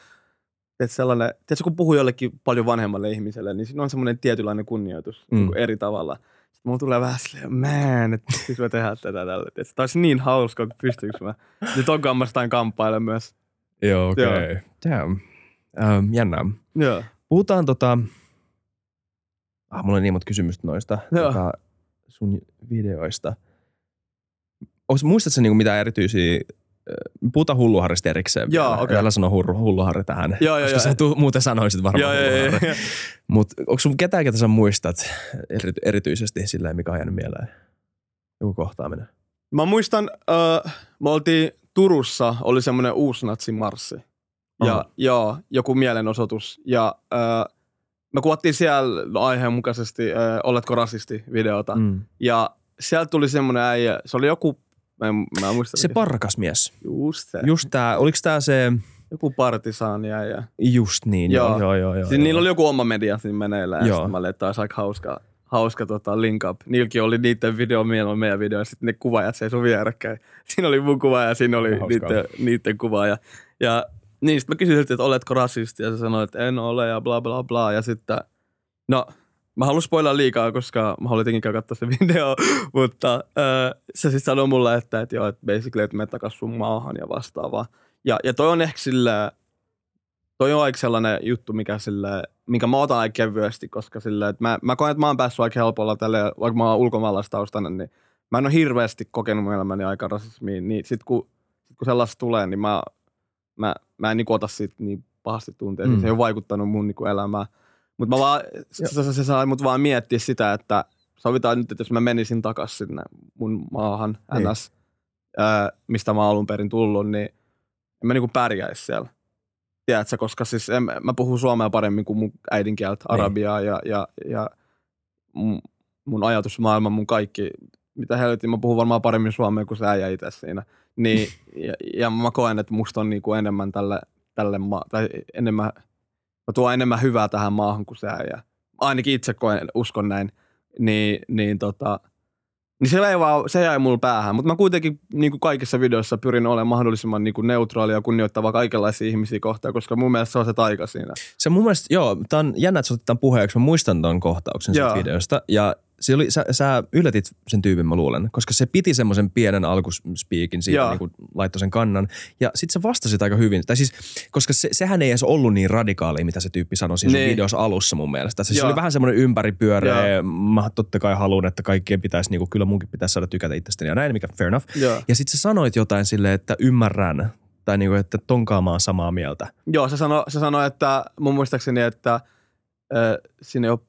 että sellainen, tiedätkö, kun puhuu jollekin paljon vanhemmalle ihmiselle, niin siinä on semmoinen tietynlainen kunnioitus mm. niin eri tavalla. Mulla tulee vähän silleen, man, että pystyykö mä tehdä tätä tällä. Tämä olisi niin hauska, että pystyykö mä. Nyt on kammastain kamppailla myös. Joo, okei. Okay. Damn. Um, jännää. Joo. Puhutaan tota... Ah, mulla on niin monta kysymystä noista Joo. tota, sun videoista. Onks, muistatko niinku mitään erityisiä... Puhutaan hulluharista erikseen Joo, okei. Älä sano hurru, hulluharri tähän. Joo, koska joo. sä tu, muuten sanoisit varmaan hulluharri. Mutta onko sun ketään, ketä sä muistat eri, erityisesti silleen, mikä on jäänyt mieleen? Joku kohtaaminen. Mä muistan, äh, me oltiin Turussa, oli semmoinen uusnatsimarssi. Ja Aha. joo, joku mielenosoitus. Ja äh, me kuvattiin siellä aiheen mukaisesti äh, Oletko rasisti videota. Mm. Ja sieltä tuli semmoinen äijä, se oli joku, mä en, mä en muista. Se mikä- parkas mies. Just se. Just tää, oliks tää se, Joku partisaani äijä. just niin, joo, Joo. joo, joo. joo, Siis niillä oli joku oma media siinä meneillään. Joo. Ja sitten mä olin, että aika hauskaa, hauska tota, link up. Niilläkin oli niiden video, meillä on meidän video, ja sitten ne kuvaajat seisoi vierekkäin. Siinä oli mun kuva ja siinä oli niiden, niiden kuva. Ja, ja niin, sitten mä kysyin, että oletko rasisti, ja se sanoi, että en ole, ja bla bla bla. Ja sitten, no, mä haluan spoilaa liikaa, koska mä haluan jotenkin katsoa se video, mutta äh, se sitten sanoi mulle, että, että joo, että basically, että me takas sun maahan ja vastaavaa. Ja, ja toi on ehkä sillä, toi on aika sellainen juttu, mikä sille, minkä mä otan aika kevyesti, koska sille, että mä, mä koen, että mä oon päässyt aika helpolla tälle, vaikka mä oon ulkomaalaistaustainen, niin mä en ole hirveästi kokenut mun elämäni aika rasismiin, niin sit kun, sit kun sellaista tulee, niin mä, mä, mä en niin ota siitä niin pahasti tunteisiin. Mm. Se ei ole vaikuttanut mun niin elämään. Mutta mä vaan, se, se, se sai mut vaan miettiä sitä, että sovitaan nyt, että jos mä menisin takaisin sinne mun maahan, niin. NS, ää, mistä mä alun perin tullut, niin en mä niinku pärjäisi siellä. Tiedätkö, koska siis en, mä puhun suomea paremmin kuin mun äidinkieltä, niin. arabiaa ja, ja, ja mun, mun ajatusmaailma, mun kaikki, mitä helvetin, mä puhun varmaan paremmin suomea kuin sä ja itse siinä. Niin, ja, ja, mä koen, että musta on niinku enemmän tälle, tälle maa, tai enemmän, mä tuon enemmän hyvää tähän maahan kuin sä ja ainakin itse koen, uskon näin. Niin, niin tota, niin se jäi, vaan, se jäi mulle päähän, mutta mä kuitenkin niin kuin kaikissa videoissa pyrin olemaan mahdollisimman niin kuin neutraali ja kunnioittava kaikenlaisia ihmisiä kohtaan, koska mun mielestä se on se taika siinä. Se mun mielestä, joo, tää on jännä, että sä otit tämän puheeksi. Mä muistan ton kohtauksen siitä videosta ja se oli, sä, sä yllätit sen tyypin, mä luulen, koska se piti semmoisen pienen alkuspiikin siitä, niin kuin laittoi sen kannan. Ja sitten se vastasi aika hyvin. Tai siis, koska se, sehän ei edes ollut niin radikaali, mitä se tyyppi sanoi siinä niin. videossa alussa mun mielestä. Se, se oli vähän semmoinen ympäripyöreä. Mä totta kai haluan, että kaikkien pitäisi, niin kuin, kyllä munkin pitäisi saada tykätä itsestäni ja näin, mikä fair enough. Ja, ja sitten sä sanoit jotain silleen, että ymmärrän, tai niin kuin, että tonkaamaan samaa mieltä. Joo, se sanoi, se sanoi että mun muistaakseni, että äh, siinä ei ole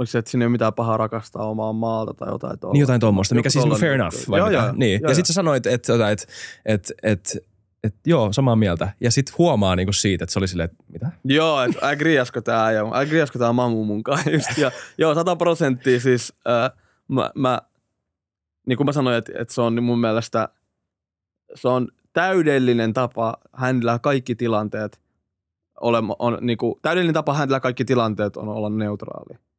Oliko se, että siinä ei ole mitään pahaa rakastaa omaa maalta tai jotain tuolla? Niin jotain tuommoista, mikä siis on fair enough. Vai joo, joo, niin. Joo, ja sitten sä sanoit, että et, et, et, et, joo, samaa mieltä. Ja sitten huomaa niinku siitä, että se oli silleen, että mitä? Joo, että agriasko tää ja agriasko tää mamu mun just. Ja, joo, sata prosenttia siis äh, mä, mä, niin kuin mä sanoin, että, että se on niin mun mielestä, se on täydellinen tapa händillä kaikki tilanteet. Ole, on, niin kuin, täydellinen tapa händillä kaikki tilanteet on olla neutraali.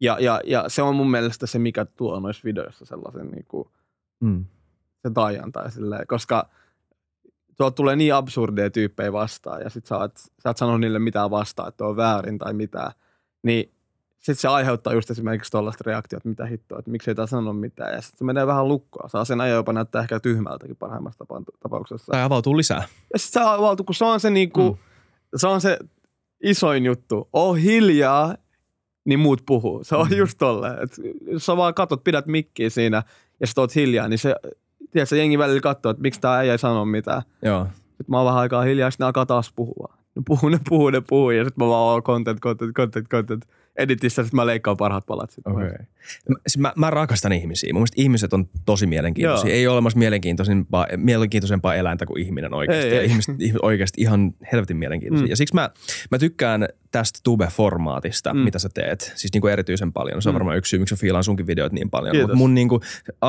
Ja, ja, ja se on mun mielestä se, mikä tuo noissa videoissa sellaisen niin kuin, mm. se taian tai silleen, koska tuolta tulee niin absurdeja tyyppejä vastaan ja sit sä oot, sä et sano niille mitään vastaan, että on väärin tai mitään, niin sitten se aiheuttaa just esimerkiksi tuollaista reaktiota, mitä hittoa, että miksei tää sano mitään. Ja sitten se menee vähän lukkoa. Saa sen ajan jopa näyttää ehkä tyhmältäkin parhaimmassa tapauksessa. Tai avautuu lisää. Ja sitten se avautuu, kun se on se niinku, mm. se on se isoin juttu. Oh hiljaa niin muut puhuu. Se on mm. just tolleen. Et jos sä vaan katot, pidät mikkiä siinä ja sä oot hiljaa, niin se, tiedätkö, jengi välillä katsoo, että miksi tää ei sano mitään. Joo. Sitten mä oon vähän aikaa hiljaa ja sitten ne alkaa taas puhua. Ne puhuu, ne puhuu, ne puhuu ja sitten mä vaan oon content, content, content, content editissä, sitten mä leikkaan parhaat palat. Okay. mä, siis mä, mä, rakastan ihmisiä. Mun mielestä ihmiset on tosi mielenkiintoisia. Joo. Ei ole olemassa mielenkiintoisempaa, mielenkiintoisempaa eläintä kuin ihminen oikeasti. Ei, ja ei. ihmiset oikeasti ihan helvetin mielenkiintoisia. Mm. Ja siksi mä, mä tykkään tästä Tube-formaatista, mm. mitä sä teet. Siis niin kuin erityisen paljon. Se on mm. varmaan yksi syy, miksi mä fiilaan sunkin videot niin paljon. Mutta mun niin kuin,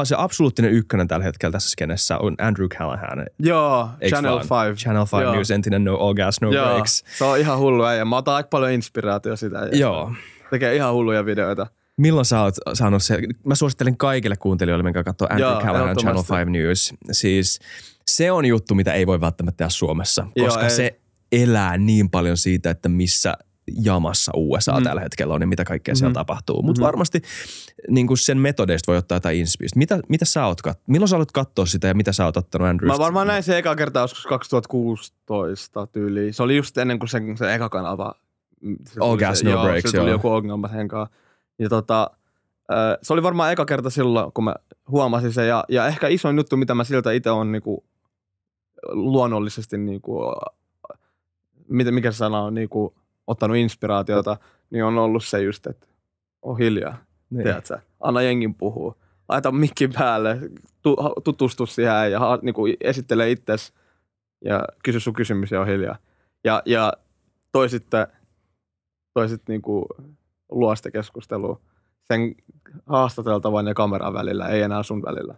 se absoluuttinen ykkönen tällä hetkellä tässä skenessä on Andrew Callahan. Joo, Channel 5. Channel 5 News, entinen No All Gas, No Joo. Breaks. Se on ihan hullu äijä. Mä otan aika paljon inspiraatio sitä. Joo. Tekee ihan hulluja videoita. Milloin sä oot saanut se? Mä suosittelen kaikille kuuntelijoille, minkä katsoo Andrew Joo, Callahan Channel 5 News. Siis se on juttu, mitä ei voi välttämättä tehdä Suomessa, koska Joo, se elää niin paljon siitä, että missä jamassa USA mm. tällä hetkellä on ja mitä kaikkea mm-hmm. siellä tapahtuu. Mutta mm-hmm. varmasti niin kuin sen metodeista voi ottaa jotain inspiristä. Mitä, mitä sä oot kat- Milloin sä olet katsoa sitä ja mitä sä oot ottanut Andrewsta? Mä varmaan näin se eka kerta joskus 2016 tyyli. Se oli just ennen kuin se, se eka kanava All gas, no joo, breaks, joo. tuli joku ongelma sen kanssa. Ja tota, se oli varmaan eka kerta silloin, kun mä huomasin sen. Ja, ja ehkä isoin juttu, mitä mä siltä itse on niinku, luonnollisesti, niinku, mikä sana on, niinku, ottanut inspiraatiota, niin on ollut se just, että on hiljaa. Niin. Tiedätkö? Anna jengin puhua. Laita mikki päälle, tu, tutustu siihen ja niinku, esittele itsesi ja kysy sun kysymys ja on hiljaa. Ja, ja toi sitten – toi sitten niinku luo sitä keskustelua sen haastateltavan ja kameran välillä, ei enää sun välillä.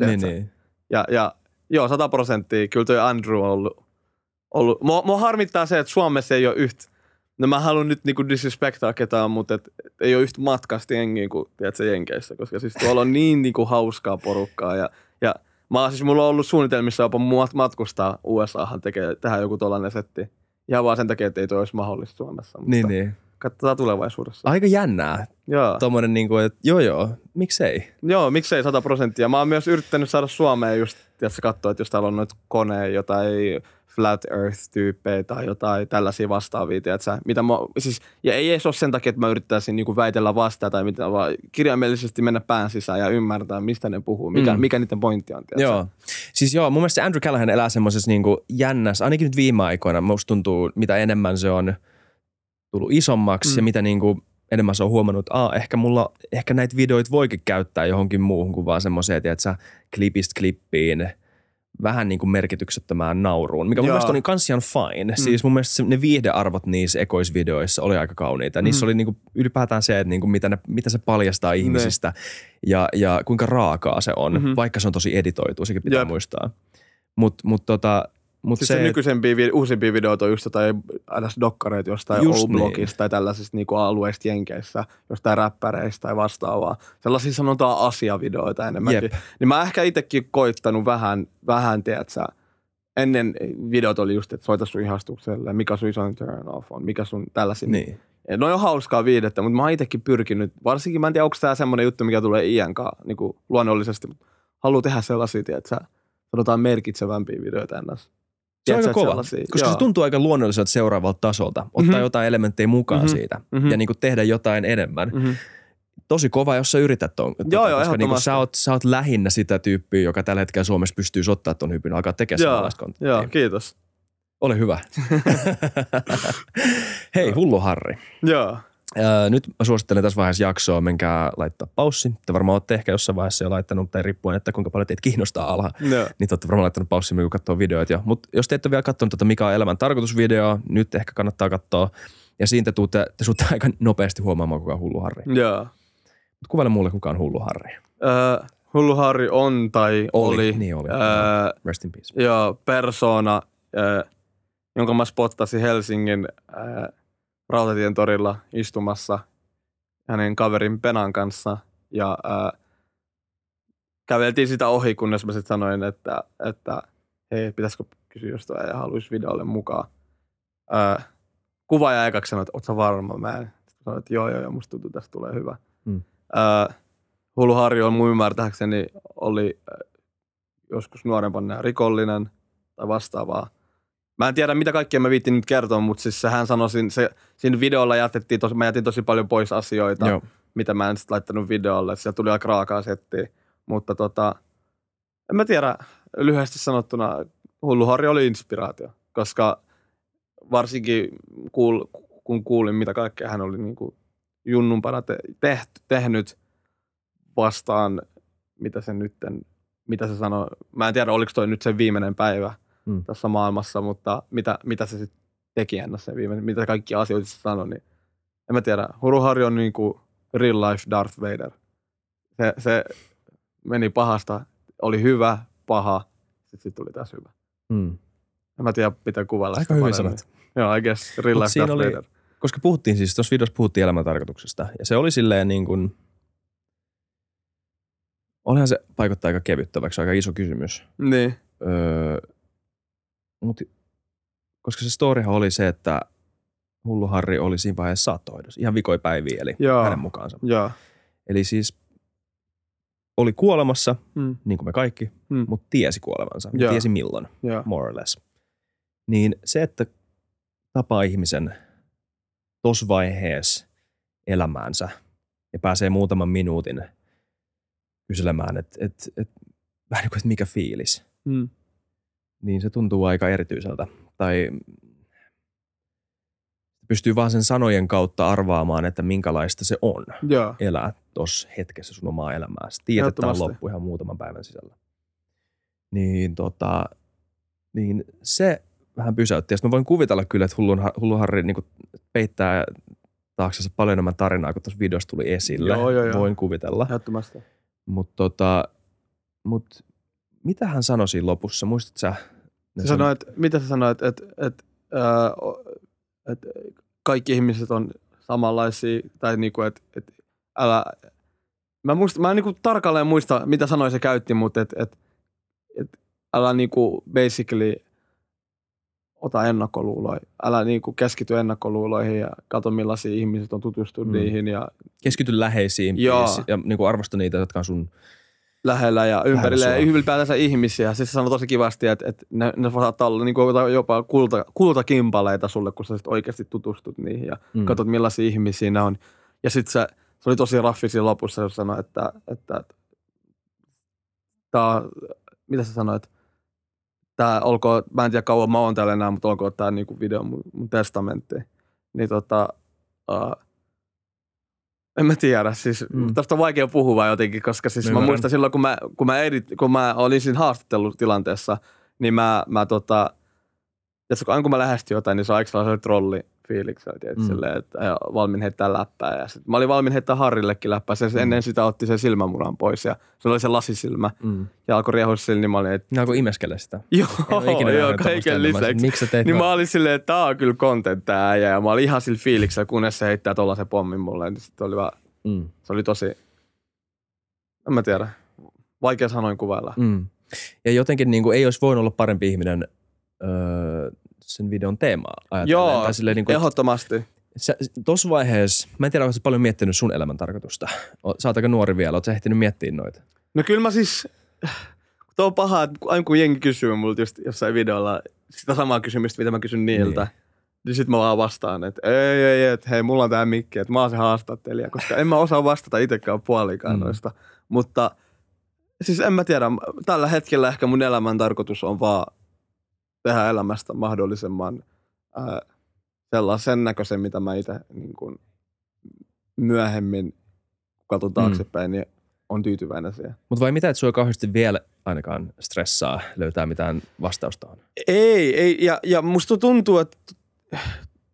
Niin, niin. Ja, ja joo, sata prosenttia. Kyllä toi Andrew on ollut, ollut. Mua, mua harmittaa se, että Suomessa ei ole yhtä No mä haluan nyt niinku disrespectaa ketään, mutta et, et ei ole yhtä matkasti jengiä kuin tiedätkö, Jenkeissä, koska siis tuolla on niin niinku hauskaa porukkaa ja, ja mä siis mulla on ollut suunnitelmissa jopa mat- matkustaa USAhan tekee, tehdä joku tollainen setti. Ihan vaan sen takia, että ei toi olisi mahdollista Suomessa. Mutta Niin, niin. Katsotaan tulevaisuudessa. Aika jännää. Joo. Tuommoinen niinku, että joo joo, miksei. Joo, miksei 100 prosenttia. Mä oon myös yrittänyt saada Suomeen just, tiedätkö, katsoa, että jos täällä on noita koneen, jotain flat earth-tyyppejä tai jotain tällaisia vastaavia, tiedätkö, mitä mä, siis, ja ei edes ole sen takia, että mä yrittäisin niinku väitellä vastaan tai mitä, vaan kirjaimellisesti mennä pään sisään ja ymmärtää, mistä ne puhuu, mikä, Mm. mikä niiden pointti on, tiedätkö? Joo. Siis joo, mun mielestä Andrew Callahan elää semmoisessa niinku jännässä, ainakin nyt viime aikoina, musta tuntuu, mitä enemmän se on tullut isommaksi mm. Mm. ja mitä niinku enemmän se on huomannut, että Aa, ehkä, mulla, ehkä näitä videoita voikin käyttää johonkin muuhun kuin vaan semmoiseen, että sä klipistä klippiin vähän niin kuin merkityksettömään nauruun, mikä mun Joo. mielestä on kans ihan fine. Mm. Siis mun mielestä se, ne viihdearvot niissä ekoisvideoissa oli aika kauniita. Mm. Niissä oli niin kuin ylipäätään se, että niin kuin mitä, ne, mitä se paljastaa ihmisistä ja, ja kuinka raakaa se on, mm-hmm. Mhm. vaikka se on tosi editoitu, sekin pitää Jep. muistaa. Mutta mut tota, mut Siis se, se, nykyisempiä, uusimpia videoita on just jotain aina dokkareita jostain O-blogista tai tällaisista niinku alueista Jenkeissä, jostain räppäreistä tai vastaavaa. Sellaisia sanotaan asiavideoita enemmänkin. Jep. Niin mä ehkä itsekin koittanut vähän, vähän tiedätkö, ennen videot oli just, että soita sun ihastukselle, mikä sun isoin turn off on, mikä sun tällaisia. niin. No on hauskaa viidettä, mutta mä oon itsekin pyrkinyt, varsinkin mä en tiedä, onko tämä semmoinen juttu, mikä tulee iän kanssa niin luonnollisesti, mutta haluaa tehdä sellaisia, että sanotaan merkitsevämpiä videoita ennäs. Se on aika kova, sellaisia? koska Joo. se tuntuu aika luonnolliselta seuraavalta tasolta. Ottaa Mhm. jotain elementtejä mukaan Mhm. siitä Mhm. ja niin kuin tehdä jotain enemmän. Mm-hmm. tosi kova, jos sä yrität ton. Tota, Joo, joo, koska niin sä, oot, sä oot lähinnä sitä tyyppiä, joka tällä hetkellä Suomessa pystyy ottaa ton hypyn, alkaa tekemään Joo, kontenttia. Joo, kiitos. Ole hyvä. Hei, hullu Harri. Joo. Öö, nyt mä suosittelen tässä vaiheessa jaksoa, menkää laittaa paussi. Te varmaan olette ehkä jossain vaiheessa jo laittanut, tai riippuen, että kuinka paljon teitä kiinnostaa ala, Joo. niin te olette varmaan laittanut paussi, kun katsoo videoita. Mutta jos te ette ole vielä katsonut tota Mikä on elämän tarkoitusvideo, nyt ehkä kannattaa katsoa. Ja siitä te tuutte, te suutte aika nopeasti huomaamaan, kuka on hullu Harri. Joo. Mut kuvaile mulle, kuka on hullu Harri. Öö, Hullu Harri on tai Oli, oli, niin oli. Öö, Rest in peace. joo, persona, öö, jonka mä spottasin Helsingin öö, Rautatien torilla istumassa hänen kaverin Penan kanssa. Ja öö, käveltiin sitä ohi, kunnes mä sitten sanoin, että, että hei, pitäisikö kysyä jostain ja haluaisi videolle mukaan. Öö, kuvaaja ekaksi sanoi, että oot sä varma? Mä en. Sitten sanoin, että joo, joo, joo, musta tuntuu, tästä tulee hyvä. Mm. Öö, Hullu Harri on mun ymmärtääkseni oli joskus nuorempana rikollinen tai vastaavaa. Mä en tiedä, mitä kaikkea mä viittin nyt kertoa, mutta siis hän sanoi, se, siinä videolla jätettiin tosi, mä jätin tosi paljon pois asioita, Joo. mitä mä en sitten laittanut videolle. Siellä tuli aika raakaa settiä. Mutta tota, en mä tiedä, lyhyesti sanottuna Hullu Harri oli inspiraatio, koska varsinkin kuul, kun kuulin, mitä kaikkea hän oli niin kuin junnumpana te, tehty, tehnyt vastaan, mitä se nytten, mitä se sanoi. Mä en tiedä, oliko toi nyt se viimeinen päivä Mm. tässä maailmassa, mutta mitä, mitä se sitten teki ennäs se viimeinen, mitä kaikki asioita se sanoi, niin en mä tiedä. Huru Harri on niin kuin real life Darth Vader. Se, se meni pahasta, oli hyvä, paha, sitten sit tuli taas hyvä. Mm. En mä tiedä, mitä kuvailla. Aika sitä hyvin sanot. Joo, I guess. Real Mut life Darth oli- Vader. Koska puhuttiin siis, tuossa videossa puhuttiin elämäntarkoituksesta. Ja se oli silleen niin kuin, olihan se vaikuttaa aika kevyttä, vaikka se on aika iso kysymys. Niin. Öö, mut, koska se storyhan oli se, että hullu Harri oli siinä vaiheessa saattohoidossa. Ihan vikoi päiviä, eli Joo. hänen mukaansa. Joo. Eli siis oli kuolemassa, Mm. niin kuin me kaikki, Mm. mutta tiesi kuolevansa. Joo. Tiesi milloin, Joo. more or less. Niin se, että tapaa ihmisen tos vaiheessa elämäänsä ja pääsee muutaman minuutin kyselemään, että et, et, vähän niin kuin, että mikä fiilis, Mm. Niin se tuntuu aika erityiseltä. Tai pystyy vaan sen sanojen kautta arvaamaan, että minkälaista se on Joo. elää tuossa hetkessä sun omaa elämääsi. Tiedät, että tämä loppu ihan muutaman päivän sisällä. Niin, tota, niin se vähän pysäytti. Ja mä voin kuvitella kyllä, että hullun, hullu Harri niin peittää taaksensa paljon enemmän tarinaa, kun tuossa videossa tuli esille. Joo, joo, joo. Voin kuvitella. Mutta tota, mut, mitä hän sanoi siinä lopussa? Muistat sä? Se sanoi, että, mitä sä sanoit, että, että, että, että kaikki ihmiset on samanlaisia, tai niinku, että et, älä, mä, muista, mä en niinku tarkalleen muista, mitä sanoja se käytti, mutta et, et, et, älä niinku basically ota ennakkoluuloja. Älä niinku keskity ennakkoluuloihin ja katso millaisia ihmiset on tutustunut Mm. niihin ja Keskity läheisiin ja, ja niin kuin arvosta niitä, jotka on sun lähellä ja ympärillä ja ylipäätänsä ihmisiä. Siis se sanoi tosi kivasti, että, että ne, ne saattaa olla niin kuin jopa kulta, kultakimpaleita sulle, kun sä sit oikeasti tutustut niihin ja Mm. mm. katsot millaisia ihmisiä ne on. Ja sitten se, se oli tosi raffi siinä lopussa, jos sanoi, että, että, että tää, mitä sä sanoit, tää olkoon, mä en tiedä kauan mä oon täällä enää, mutta olkoon tää niinku video mun, mun testamentti. Niin tota, uh, en mä tiedä, siis Mm. tästä on vaikea puhua jotenkin, koska siis mä Ymmärrän. muistan silloin, kun mä, kun mä, edit, kun mä olin siinä haastattelutilanteessa, niin mä, mä tota, aina kun mä lähestyin jotain, niin se on aika sellainen trolli fiiliksellä, Mm. mm. silleen, että valmiin heittää läppää. Ja sit mä olin valmiin heittää Harrillekin läppää. Se Mm. ennen sitä otti sen silmämunan pois ja se oli se lasisilmä Mm. ja alkoi riehua sillä, niin mä olin, että Ne alkoi imeskellä sitä. joo, joo, kaiken lisäksi. Miksi sä Niin mä olin silleen, että tää on kyllä content tää äijä. Ja mä olin ihan sillä fiiliksellä, kunnes se heittää tollasen pommin mulle. Niin sit oli vaan, Mm. se oli tosi, en mä tiedä, vaikea sanoin kuvailla. Mm. Ja jotenkin niin kuin, ei olisi voinut olla parempi ihminen öö, sen videon teemaa ajatellen. Joo, Tai silleen, niin kuin, Ehdottomasti. Tuossa vaiheessa, mä en tiedä, onko paljon miettinyt sun elämän tarkoitusta. O- Sä oot aika nuori vielä, sä ehtinyt miettiä noita? No kyllä mä siis, tuo on paha, että aina kun jengi kysyy multa just jossain videolla sitä samaa kysymystä, mitä mä kysyn niiltä, niin, niin sit mä vaan vastaan, että ei, ei, ei, että hei, mulla on tää mikki, että mä oon se haastattelija, koska en mä osaa vastata itsekään puolikaan mm. noista. Mutta siis en mä tiedä, tällä hetkellä ehkä mun elämän tarkoitus on vaan tehdä elämästä mahdollisimman ää, sellaisen näköisen, mitä mä itse niin kun myöhemmin, katson taaksepäin, niin on tyytyväinen siihen. Mutta vai mitä, että sua kauheasti vielä ainakaan stressaa löytää mitään vastausta on? Ei, ei ja, ja musta tuntuu, että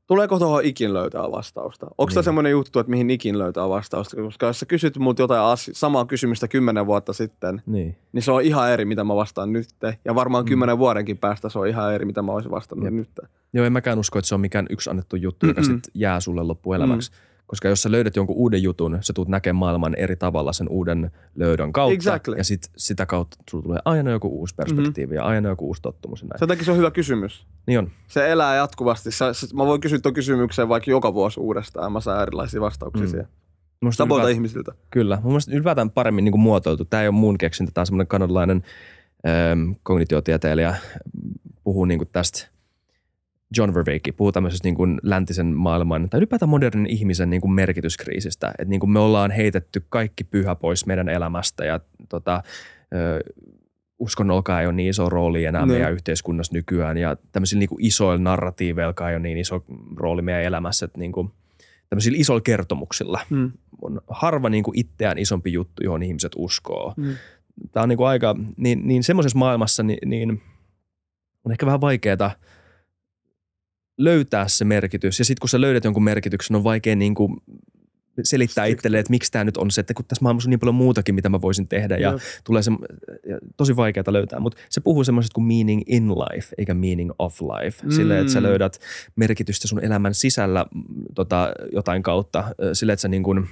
tuleeko tuohon ikin löytää vastausta? Onko Niin. tämä semmoinen juttu, että mihin ikin löytää vastausta? Koska jos sä kysyt multa jotain asi- samaa kysymystä kymmenen vuotta sitten, Niin. niin se on ihan eri, mitä mä vastaan nyt. Ja varmaan Mm. kymmenen vuodenkin päästä se on ihan eri, mitä mä olisin vastannut Jep. nyt. Joo, en mäkään usko, että se on mikään yksi annettu juttu, joka Mm-mm. sit jää sulle loppuelämäksi. Koska jos sä löydät jonkun uuden jutun, sä tulet näkemään maailman eri tavalla sen uuden löydön kautta. Exactly. Ja sit sitä kautta sulla tulee aina joku uusi perspektiivi ja aina joku uusi tottumus. Näin. Sen takia se on hyvä kysymys. Niin on. Se elää jatkuvasti. Sä, sä, mä voin kysyä tuon kysymyksen vaikka joka vuosi uudestaan mä saan erilaisia vastauksia Mm. siihen. Musta Samoilta ihmisiltä. Kyllä. Mun mielestä ylipäätään paremmin niin kuin muotoiltu. Tämä ei ole mun keksintä. Tämä on semmoinen kanadalainen ähm, kognitiotieteilijä. Puhuu niin kuin tästä John Verveikki puhuu tämmöisestä niin kuin läntisen maailman tai ylipäätään modernin ihmisen niin kuin merkityskriisistä. Että niin kuin me ollaan heitetty kaikki pyhä pois meidän elämästä ja tota, ö, uskonnolkaan ei ole niin iso rooli enää Ne. meidän yhteiskunnassa nykyään ja tämmöisillä niin kuin isoilla narratiiveilla ei ole niin iso rooli meidän elämässä, että niin kuin, tämmöisillä isoilla kertomuksilla Mm. on harva niin kuin itseään isompi juttu, johon ihmiset uskoo. Mm. Tämä on niin kuin aika, niin, niin semmoisessa maailmassa niin, niin on ehkä vähän vaikeaa löytää se merkitys. Ja sitten kun sä löydät jonkun merkityksen, on vaikea niin kuin selittää itselleen, että miksi tämä nyt on se, että kun tässä maailmassa on niin paljon muutakin, mitä mä voisin tehdä ja Jep. tulee se, ja tosi vaikeaa löytää, mutta se puhuu semmoisesta kuin meaning in life, eikä meaning of life. Mm. Silleen, että sä Mm. löydät merkitystä sun elämän sisällä tota, jotain kautta, silleen, että sä niin kuin,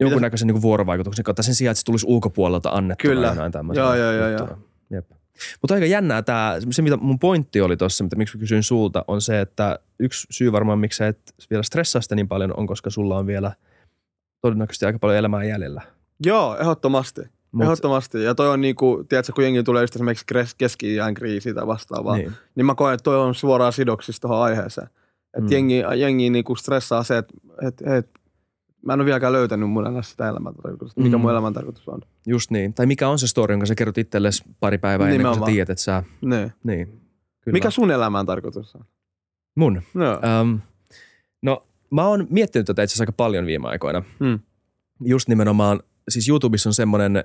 jonkunnäköisen niin kuin vuorovaikutuksen kautta sen sijaan, että se tulisi ulkopuolelta annettuna Kyllä. Joo, joo, joo, juttuna. Jep. Mutta aika jännää tämä, se mitä mun pointti oli tuossa, mitä miksi kysyin sulta, on se, että yksi syy varmaan, miksi sä et vielä stressaa sitä niin paljon, on koska sulla on vielä todennäköisesti aika paljon elämää jäljellä. Joo, ehdottomasti. Mut, Ehdottomasti. Ja toi on niinku, tiedätkö, kun jengi tulee just esimerkiksi keski-iän kriisi tai vastaavaa, niin. niin, niin mä koen, että toi on suoraan sidoksissa tuohon aiheeseen. Että Mm. mm. jengi, jengi niinku stressaa se, että et, et, mä en ole vieläkään löytänyt mun elämässä sitä elämäntarkoitusta, mikä Mm. mun elämäntarkoitus on. just niin. Tai mikä on se story, jonka sä kerrot itsellesi pari päivää ennen kuin sä tiedät, että sä, Niin. niin. Kyllä. Mikä sun elämäntarkoitus on? Mun? No. Um, no, mä oon miettinyt tätä itse asiassa aika paljon viime aikoina. Mm. Just nimenomaan, siis YouTubessa on semmoinen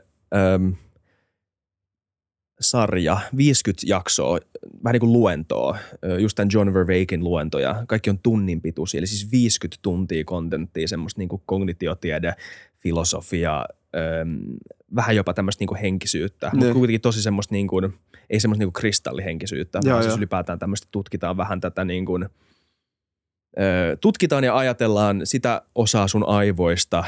um, sarja, 50 jaksoa, vähän niin kuin luentoa, just tämän John Verveikin luentoja. Kaikki on tunnin pituisia, eli siis 50 tuntia kontenttia, semmoista niin kuin kognitiotiede, filosofia, vähän jopa tämmöistä niin kuin henkisyyttä, mutta Niin. kuitenkin tosi semmoista, niin kuin, ei semmoista niin kuin kristallihenkisyyttä, Joo, vaan siis joo. ylipäätään tämmöistä tutkitaan vähän tätä niin kuin, tutkitaan ja ajatellaan sitä osaa sun aivoista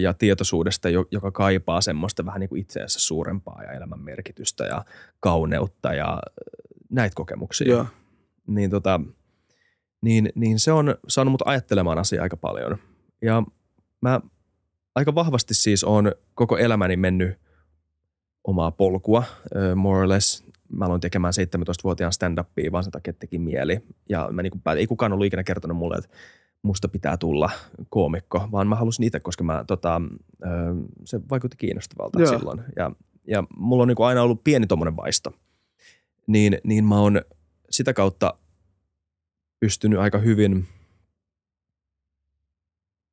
ja tietoisuudesta, jo- joka kaipaa semmoista vähän niin kuin itseensä suurempaa ja elämän merkitystä ja kauneutta ja näitä kokemuksia. Joo. Niin, tota, niin, niin se on saanut mut ajattelemaan asiaa aika paljon. Ja mä aika vahvasti siis on koko elämäni mennyt omaa polkua, more or less. Mä aloin tekemään 17-vuotiaan stand-upia vaan sen takia, että teki mieli. Ja mä niin ei kukaan ollut ikinä kertonut mulle, että musta pitää tulla koomikko, vaan mä halusin itse, koska mä, tota, se vaikutti kiinnostavalta Joo. silloin. Ja, ja mulla on niin aina ollut pieni tommonen vaisto. Niin, niin mä oon sitä kautta pystynyt aika hyvin –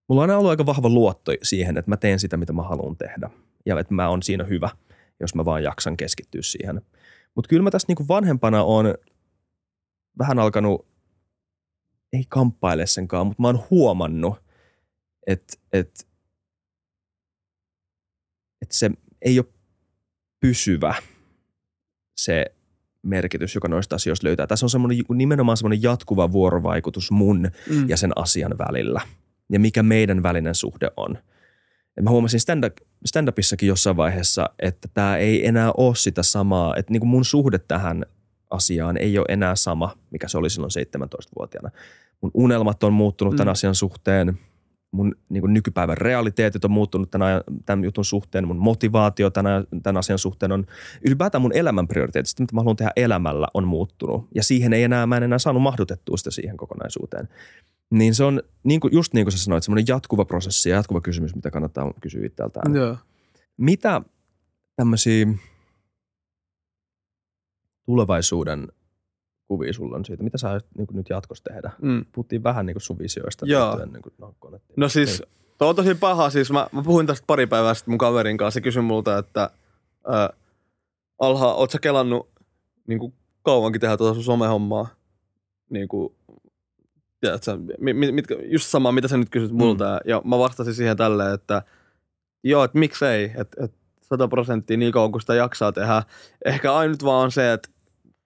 Mulla on aina ollut aika vahva luotto siihen, että mä teen sitä, mitä mä haluan tehdä. Ja että mä oon siinä hyvä, jos mä vaan jaksan keskittyä siihen. Mutta kyllä mä tässä niinku vanhempana on vähän alkanut, ei kamppaile senkaan, mutta mä oon huomannut, että, että, että se ei ole pysyvä se merkitys, joka noista asioista löytää. Tässä on semmoinen, nimenomaan semmoinen jatkuva vuorovaikutus mun Mm. ja sen asian välillä ja mikä meidän välinen suhde on. Ja mä huomasin stand- stand-upissakin jossain vaiheessa, että tämä ei enää ole sitä samaa, että niin kuin mun suhde tähän asiaan ei ole enää sama, mikä se oli silloin 17-vuotiaana. Mun unelmat on muuttunut tämän Mm. asian suhteen, mun niin kuin nykypäivän realiteetit on muuttunut tämän, tämän jutun suhteen, mun motivaatio tämän, tämän asian suhteen on, ylipäätään mun elämän prioriteetit, sitä, mitä mä haluan tehdä elämällä on muuttunut. Ja siihen ei enää, mä en enää saanut mahdutettua sitä siihen kokonaisuuteen. Niin se on niin kuin, just niin kuin sä sanoit, semmoinen jatkuva prosessi ja jatkuva kysymys, mitä kannattaa kysyä itseltään. Joo. Mitä tämmöisiä tulevaisuuden kuvia sulla on siitä? Mitä sä niin nyt jatkossa tehdä? Mm. Puhuttiin vähän niin kuin sun visioista. Joo. liittyen Niin kuin, no, konettiin. No siis, tuo on tosi paha. Siis mä, mä puhuin tästä pari päivää sitten mun kaverin kanssa. Se kysyi multa, että ää, Alha, oot sä kelannut niin kuin kauankin tehdä tuota sun somehommaa? Niin kuin, tiedätkö, mi, mi, mitkä, just sama, mitä sä nyt kysyt multa. Mm. Ja mä vastasin siihen tälleen, että joo, että miksei, että et 100 prosenttia niin kauan kuin sitä jaksaa tehdä. Ehkä ainut vaan on se, että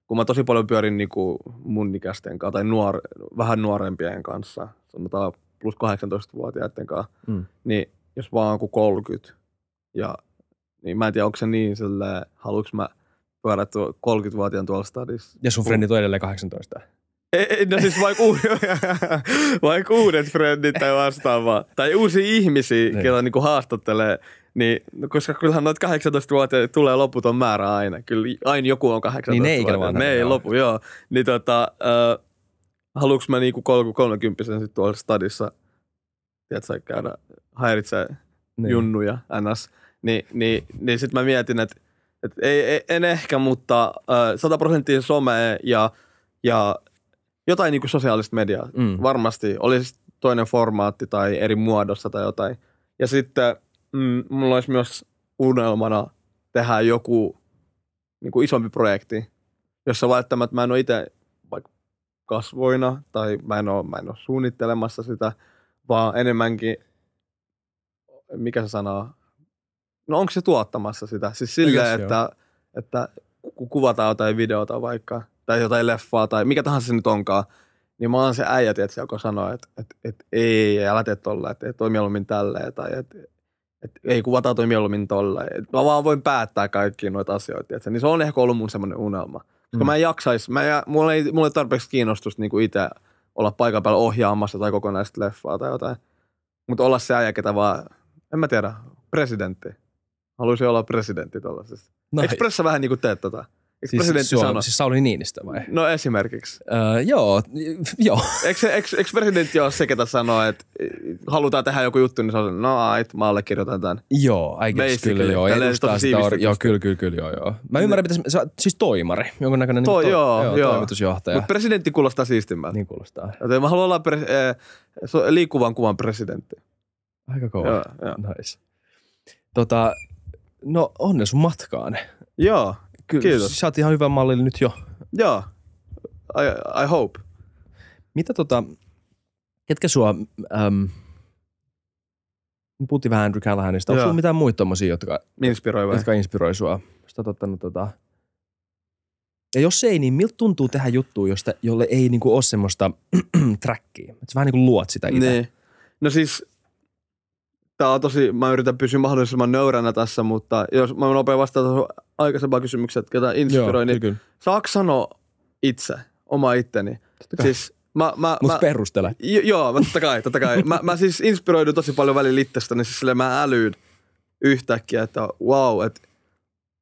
kun mä tosi paljon pyörin niin kuin mun ikäisten kanssa tai nuor, vähän nuorempien kanssa, sanotaan plus 18-vuotiaiden kanssa, Mm. niin jos vaan on kuin 30 ja niin mä en tiedä, onko se niin silleen, haluanko mä pyörä tuo 30-vuotiaan tuolla stadissa. Ja sun frendit on edelleen 18. Ei, no siis vaikka, u- vaikka uudet frendit tai vastaavaa. Tai uusia ihmisiä, Niin. ketä niinku haastattelee. Niin, no koska kyllähän noita 18-vuotiaita tulee loputon määrä aina. Kyllä aina joku on 18 Niin ne ei ikinä Ne ei lopu, joo. Niin tota, äh, haluanko mä niinku 30 sitten tuolla stadissa, tiedätkö, käydä häiritsee niin. junnuja ns. Niin, niin, niin sitten mä mietin, että et ei, ei, en ehkä, mutta äh, 100 prosenttia some ja, ja jotain niin kuin sosiaalista mediaa. Mm. Varmasti olisi toinen formaatti tai eri muodossa tai jotain. Ja sitten mm, mulla olisi myös unelmana tehdä joku niin kuin isompi projekti, jossa välttämättä mä en ole itse vaikka kasvoina tai mä en ole, mä en ole suunnittelemassa sitä, vaan enemmänkin, mikä se sanoo, no onko se tuottamassa sitä? Siis silleen, että, että kun kuvataan jotain videota vaikka, tai jotain leffaa, tai mikä tahansa se nyt onkaan, niin mä oon se äijä, tiedätkö, joka sanoo, että, että, että ei, älä tee tolleen, että toi mieluummin tälleen, tai että, että ei kuvataan toi mieluummin tolleen. Että mä vaan voin päättää kaikki noita asioita, tiedätkö? niin se on ehkä ollut mun semmoinen unelma. Koska Mm. mä en jaksais, mä en, mulla, ei, mulla ei tarpeeksi kiinnostusta niin itse olla paikan päällä ohjaamassa tai kokonaista leffaa tai jotain. Mutta olla se äijä, ketä vaan, en mä tiedä, presidentti. Haluaisin olla presidentti tuollaisessa. Eikö pressa vähän niin kuin teet tota? Eikö siis, presidentti Suo- sano? siis Sauli Niinistö vai? No esimerkiksi. Öö, joo, joo. Eikö, eikö, eikö presidentti ole se, ketä sanoo, että halutaan tehdä joku juttu, niin on no ait, mä allekirjoitan tämän. Joo, I guess kyllä joo. Edustaa sitä, or- joo, kyllä, kyllä, kyllä, joo, joo. Mä ymmärrän, mitä se, siis toimari, jonkunnäköinen To- niin joo, joo. toimitusjohtaja. Mutta presidentti kuulostaa siistimmältä. niin kuulostaa. Joten mä haluan olla pre- eh, liikkuvan kuvan presidentti. Aika kova. Joo, joo. Nice. Tota, no onne sun matkaan. Joo, Kyllä, Kiitos. Sä oot ihan hyvä mallilla nyt jo. joo. I, I hope. Mitä tota, ketkä sua, äm, me puhuttiin vähän Andrew Callahanista. Onko sulla mitään muita tommosia, jotka, Inspiroi vai? jotka inspiroi sua? Sä oot ottanut tota, Ja jos ei, niin miltä tuntuu tehdä juttua, josta, jolle ei niinku ole semmoista trackia? Että sä vähän niin kuin luot sitä itse. Niin. No siis, tää on tosi, mä yritän pysyä mahdollisimman nöyränä tässä, mutta jos mä nopea vastata tuohon aikaisempaan kysymykseen, että ketä inspiroi, niin kyllä. saako sanoa itse, oma itteni? Siis mä, mä, mä, perustele. Jo, joo, totta kai, totta kai. Mä, mä siis inspiroidun tosi paljon välillä itsestä, niin siis silleen mä älyyn yhtäkkiä, että wow, että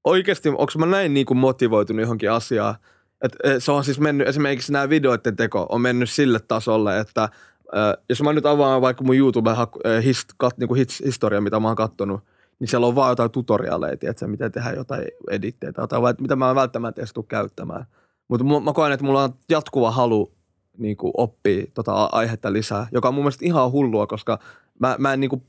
oikeasti, onko mä näin niin kuin motivoitunut johonkin asiaan, että eh, se on siis mennyt, esimerkiksi nämä videoiden teko on mennyt sille tasolle, että äh, jos mä nyt avaan vaikka mun YouTube äh, hist, kat, niin kuin hits, historia, mitä mä oon kattonut, niin siellä on vaan jotain tutorialeja, tiedätkö, miten tehdä jotain editteitä, vai mitä mä välttämättä edes käyttämään. Mutta mä koen, että mulla on jatkuva halu niin kuin oppia tota aihetta lisää, joka on mun mielestä ihan hullua, koska mä, mä en niin kuin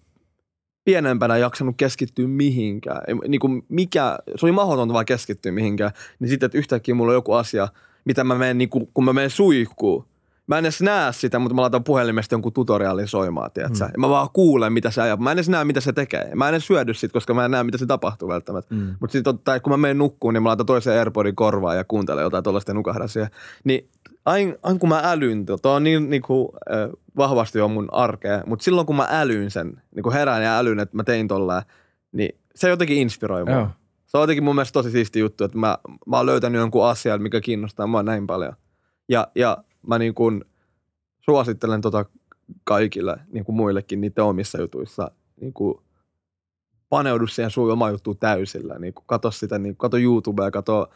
pienempänä jaksanut keskittyä mihinkään. Niin kuin mikä, se oli mahdotonta vaan keskittyä mihinkään. Niin sitten, että yhtäkkiä mulla on joku asia, mitä mä menen, niin kuin, kun mä menen suihkuun. Mä en edes näe sitä, mutta mä laitan puhelimesta jonkun tutoriaalin soimaan, tiedätkö? Mm. Ja mä vaan kuulen, mitä se ajaa. Mä en edes näe, mitä se tekee. Mä en edes syödy sit, koska mä en näe, mitä se tapahtuu välttämättä. Mm. Mutta sitten kun mä menen nukkuun, niin mä laitan toisen AirPodin korvaan ja kuuntelen jotain tuollaista siihen. Niin aina, aina kun mä älyn, tuo on niin, niin kuin, äh, vahvasti on mun arkea, mutta silloin kun mä älyn sen, niin kun herään ja älyn, että mä tein tolleen, niin se jotenkin inspiroi mua. Joo. Se on jotenkin mun mielestä tosi siisti juttu, että mä, mä oon löytänyt jonkun asian, mikä kiinnostaa mua näin paljon. Ja, ja mä niin kuin suosittelen tota kaikille niin kuin muillekin niiden omissa jutuissa. Niin kuin paneudu siihen sun oma juttuun täysillä. Niin kuin kato sitä, niin kuin, kato YouTubea, kato,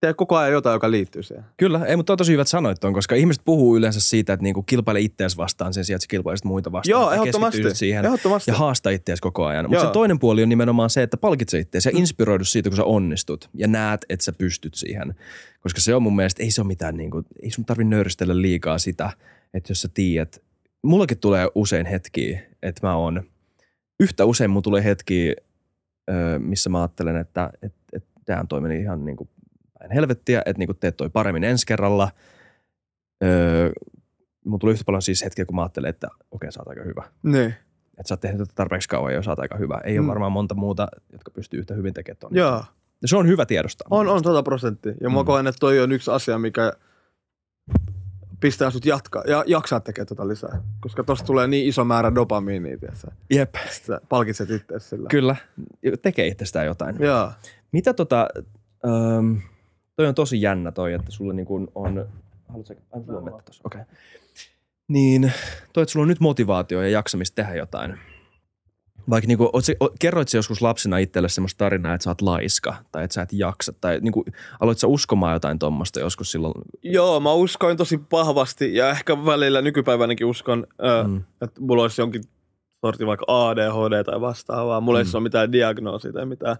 tee koko ajan jotain, joka liittyy siihen. Kyllä, ei, mutta on tosi hyvät sanoit ton, koska ihmiset puhuu yleensä siitä, että niinku kilpaile ittees vastaan sen sijaan, että sä kilpailisit muita vastaan. Joo, ehdottomasti. siihen Ehdottomasti. ja haasta ittees koko ajan. Mutta se toinen puoli on nimenomaan se, että palkitse ittees ja inspiroidu siitä, kun sä onnistut ja näet, että sä pystyt siihen. Koska se on mun mielestä, ei se ole mitään, niinku, ei sun tarvi nöyristellä liikaa sitä, että jos sä tiedät, mullakin tulee usein hetkiä, että mä oon, yhtä usein mun tulee hetkiä, ö, missä mä ajattelen, että et, et, tämä toimi ihan niinku päin helvettiä, että niinku teet toi paremmin ensi kerralla. Öö, mun tuli yhtä paljon siis hetkiä, kun mä ajattelin, että okei, sä oot aika hyvä. Niin. Että sä oot tehnyt tätä tarpeeksi kauan ja sä oot aika hyvä. Ei mm. Ole varmaan monta muuta, jotka pystyy yhtä hyvin tekemään ton. Joo. Ja se on hyvä tiedostaa. On, on sata prosenttia. Ja mä Mm. koen, että toi on yksi asia, mikä pistää sut jatkaa, ja jaksaa tekemään tota lisää. Koska tosta tulee niin iso määrä dopamiinia, tiedätkö? Jep, sä palkitset itse sillä. kyllä. Tekee itsestään jotain. Joo. Mitä tota, öm, toi on tosi jännä toi, että sulla niin kuin on, haluatko sä, sulla vettä tossa, okei. Okay. Niin, toi, että sulla on nyt motivaatio ja jaksamista tehdä jotain. Vaikka niin kuin, kerroit sä joskus lapsena itselle semmoista tarinaa, että sä oot laiska tai että sä et jaksa tai niin kuin, aloit sä uskomaan jotain tuommoista joskus silloin? Joo, mä uskoin tosi vahvasti ja ehkä välillä nykypäivänäkin uskon, Mm. että mulla olisi jonkin sorti vaikka ADHD tai vastaavaa. Mulla Mm. ei ole mitään diagnoosia tai mitään,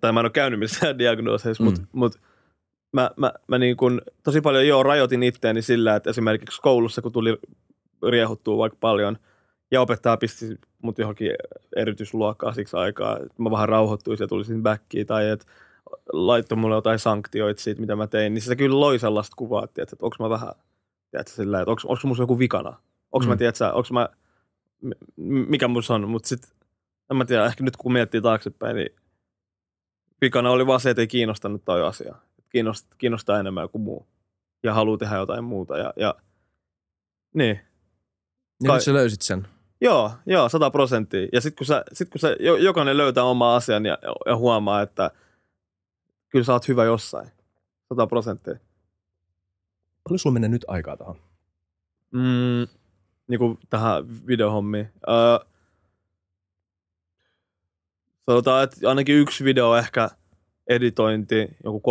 tai mä en ole käynyt missään diagnooseissa, mm. mutta mut mä, mä, mä niin kun, tosi paljon joo rajoitin itteeni sillä, että esimerkiksi koulussa kun tuli riehuttua vaikka paljon ja opettaja pisti mut johonkin erityisluokkaan siksi aikaa, että mä vähän rauhoittuisin ja tulisin backiin tai että laittoi mulle jotain sanktioita siitä, mitä mä tein, niin se kyllä loi sellaista kuvaa, että, että onko mä vähän, tiedätkö, sillä, että onko, onko musta joku vikana, onko mm. mä, tiedätkö, onko mä, mikä musta on, mutta sitten, en mä tiedä, ehkä nyt kun miettii taaksepäin, niin vikana oli vaan se, että ei kiinnostanut toi asia. Kiinnostaa, kiinnostaa enemmän joku muu ja haluaa tehdä jotain muuta ja, ja niin. Ja Kai- nyt sä löysit sen. Joo, joo, sata prosenttia. Ja sitten kun, sä, sit kun sä, jo- jokainen löytää oma asian ja, ja huomaa, että kyllä sä oot hyvä jossain. Sata prosenttia. Paljon sulla menee nyt aikaa tähän? Mm, niin kuin tähän videohommiin. Öö, sanotaan, että ainakin yksi video ehkä editointi, joku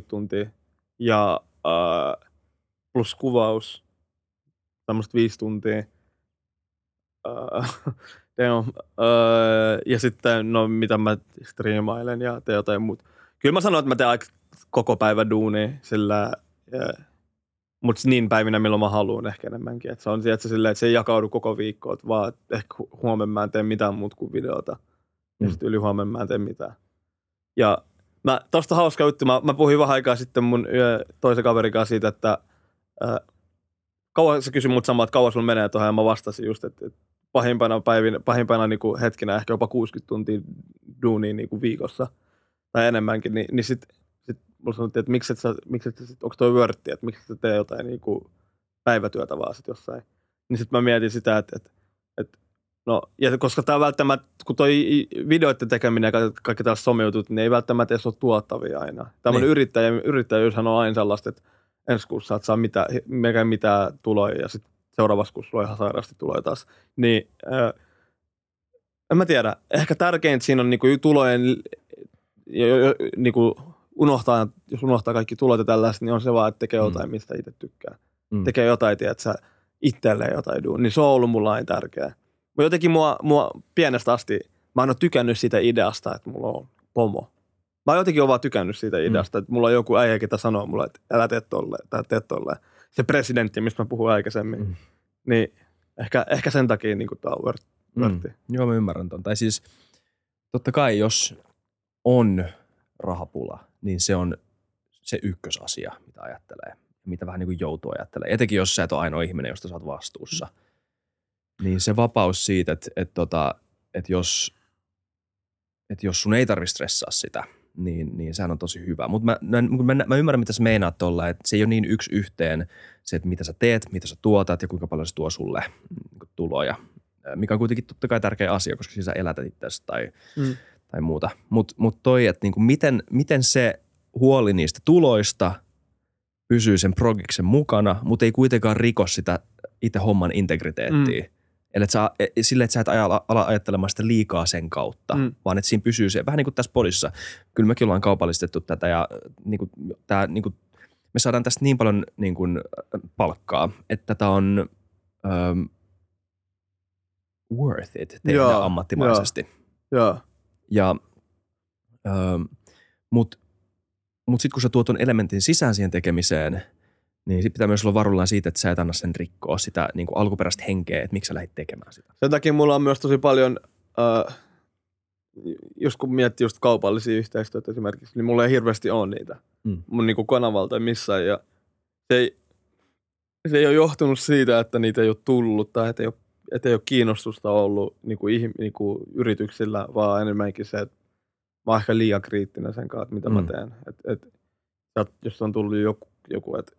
30-40 tuntia. Ja öö, plus kuvaus, tämmöistä viisi tuntia. Öö, damn. öö, ja sitten, no mitä mä striimailen ja teen jotain muuta. Kyllä mä sanon, että mä teen aika koko päivä duunia sillä, yeah. mutta niin päivinä, milloin mä haluan ehkä enemmänkin. Et se on että, silleen, että se ei jakaudu koko viikko, että vaan ehkä hu- huomenna mä en tee mitään muuta kuin videota. Ja Mm. sitten yli huomenna mä en tee mitään. Ja mä, tosta hauska juttu, mä, mä puhuin vähän aikaa sitten mun toisen kaverin kanssa siitä, että äh, kauan se kysyi mut samaa, että kauan sulla menee tuohon, ja mä vastasin just, että, että pahimpana päivinä, pahimpana niin kuin hetkinä ehkä jopa 60 tuntia duunia niin kuin viikossa tai enemmänkin, niin, niin sit, sit mulla sanottiin, että miksi et sä, miksi et sä sit, onko toi vörtti, että miksi sä tee jotain niinku päivätyötä vaan sit jossain. Niin sitten mä mietin sitä, että, että no, ja koska tämä välttämättä, kun toi videoiden tekeminen ja kaikki, tällaiset someutut, niin ei välttämättä edes ole tuottavia aina. Tämmöinen Niin. yrittäjä, yrittäjyyshän on aina sellaista, että ensi kuussa saat saa mitään, mekään mitään tuloja ja sitten seuraavassa kuussa sulla ihan sairaasti tuloja taas. Niin, äh, en mä tiedä. Ehkä tärkeintä siinä on niinku tulojen, jo, jo, jo, niinku unohtaa, jos unohtaa kaikki tulot ja tällaista, niin on se vaan, että tekee Mm. jotain, mistä itse tykkää. Mm. Tekee jotain, tiedät sä, itselleen jotain duun. Niin se on ollut mulla aina tärkeää. Mutta jotenkin mua, mua pienestä asti, mä en ole tykännyt siitä ideasta, että mulla on pomo. Mä oon jotenkin vaan tykännyt siitä ideasta, että mulla on joku äijä, ketä sanoo mulle, että älä tee tolleen, tai tee tolleen. Se presidentti, mistä mä puhuin aikaisemmin. Mm. Niin ehkä, ehkä sen takia niin tämä on vört, vörtti. Mm. Joo, mä ymmärrän ton. Tai siis totta kai, jos on rahapula, niin se on se ykkösasia, mitä ajattelee. Mitä vähän niin kuin joutuu ajattelemaan. Etenkin jos sä et ole ainoa ihminen, josta sä oot vastuussa. Niin se vapaus siitä, että, että, tota, että jos, että jos sun ei tarvitse stressaa sitä, niin, niin sehän on tosi hyvä. Mutta mä, mä, mä, mä ymmärrän, mitä sä meinaat tuolla, että se ei ole niin yksi yhteen se, että mitä sä teet, mitä sä tuotat ja kuinka paljon se tuo sulle niin tuloja mikä on kuitenkin totta kai tärkeä asia, koska siis sä elätät itseäsi tai, Mm. tai muuta. Mutta mut toi, että niinku miten, miten se huoli niistä tuloista pysyy sen progiksen mukana, mutta ei kuitenkaan riko sitä itse homman integriteettiä. Mm. Eli et sä, e- sille, että sä et ala, ala ajattelemaan sitä liikaa sen kautta, Mm. vaan että siinä pysyy se, vähän niin kuin tässä podissa. Kyllä mekin ollaan kaupallistettu tätä ja niin kuin, tää, niin kuin, me saadaan tästä niin paljon niin kuin, palkkaa, että tätä on um, worth it tehdä Joo, ammattimaisesti. Joo. Ja, ähm, mutta mut sitten kun sä tuot ton elementin sisään siihen tekemiseen, niin sit pitää myös olla varuillaan siitä, että sä et anna sen rikkoa sitä niin kuin alkuperäistä henkeä, että miksi sä lähdit tekemään sitä. Sen takia mulla on myös tosi paljon, äh, just kun miettii just kaupallisia yhteistyötä esimerkiksi, niin mulla ei hirveästi ole niitä Mm. mun niinku kanavalta tai missään. Ja se ei, se ei ole johtunut siitä, että niitä ei ole tullut tai että ei ole, että ei ole kiinnostusta ollut niinku, ihm, niinku yrityksillä, vaan enemmänkin se, että mä oon ehkä liian kriittinen sen kanssa, että mitä mm. Mä teen. Et, et, jos on tullut joku, joku että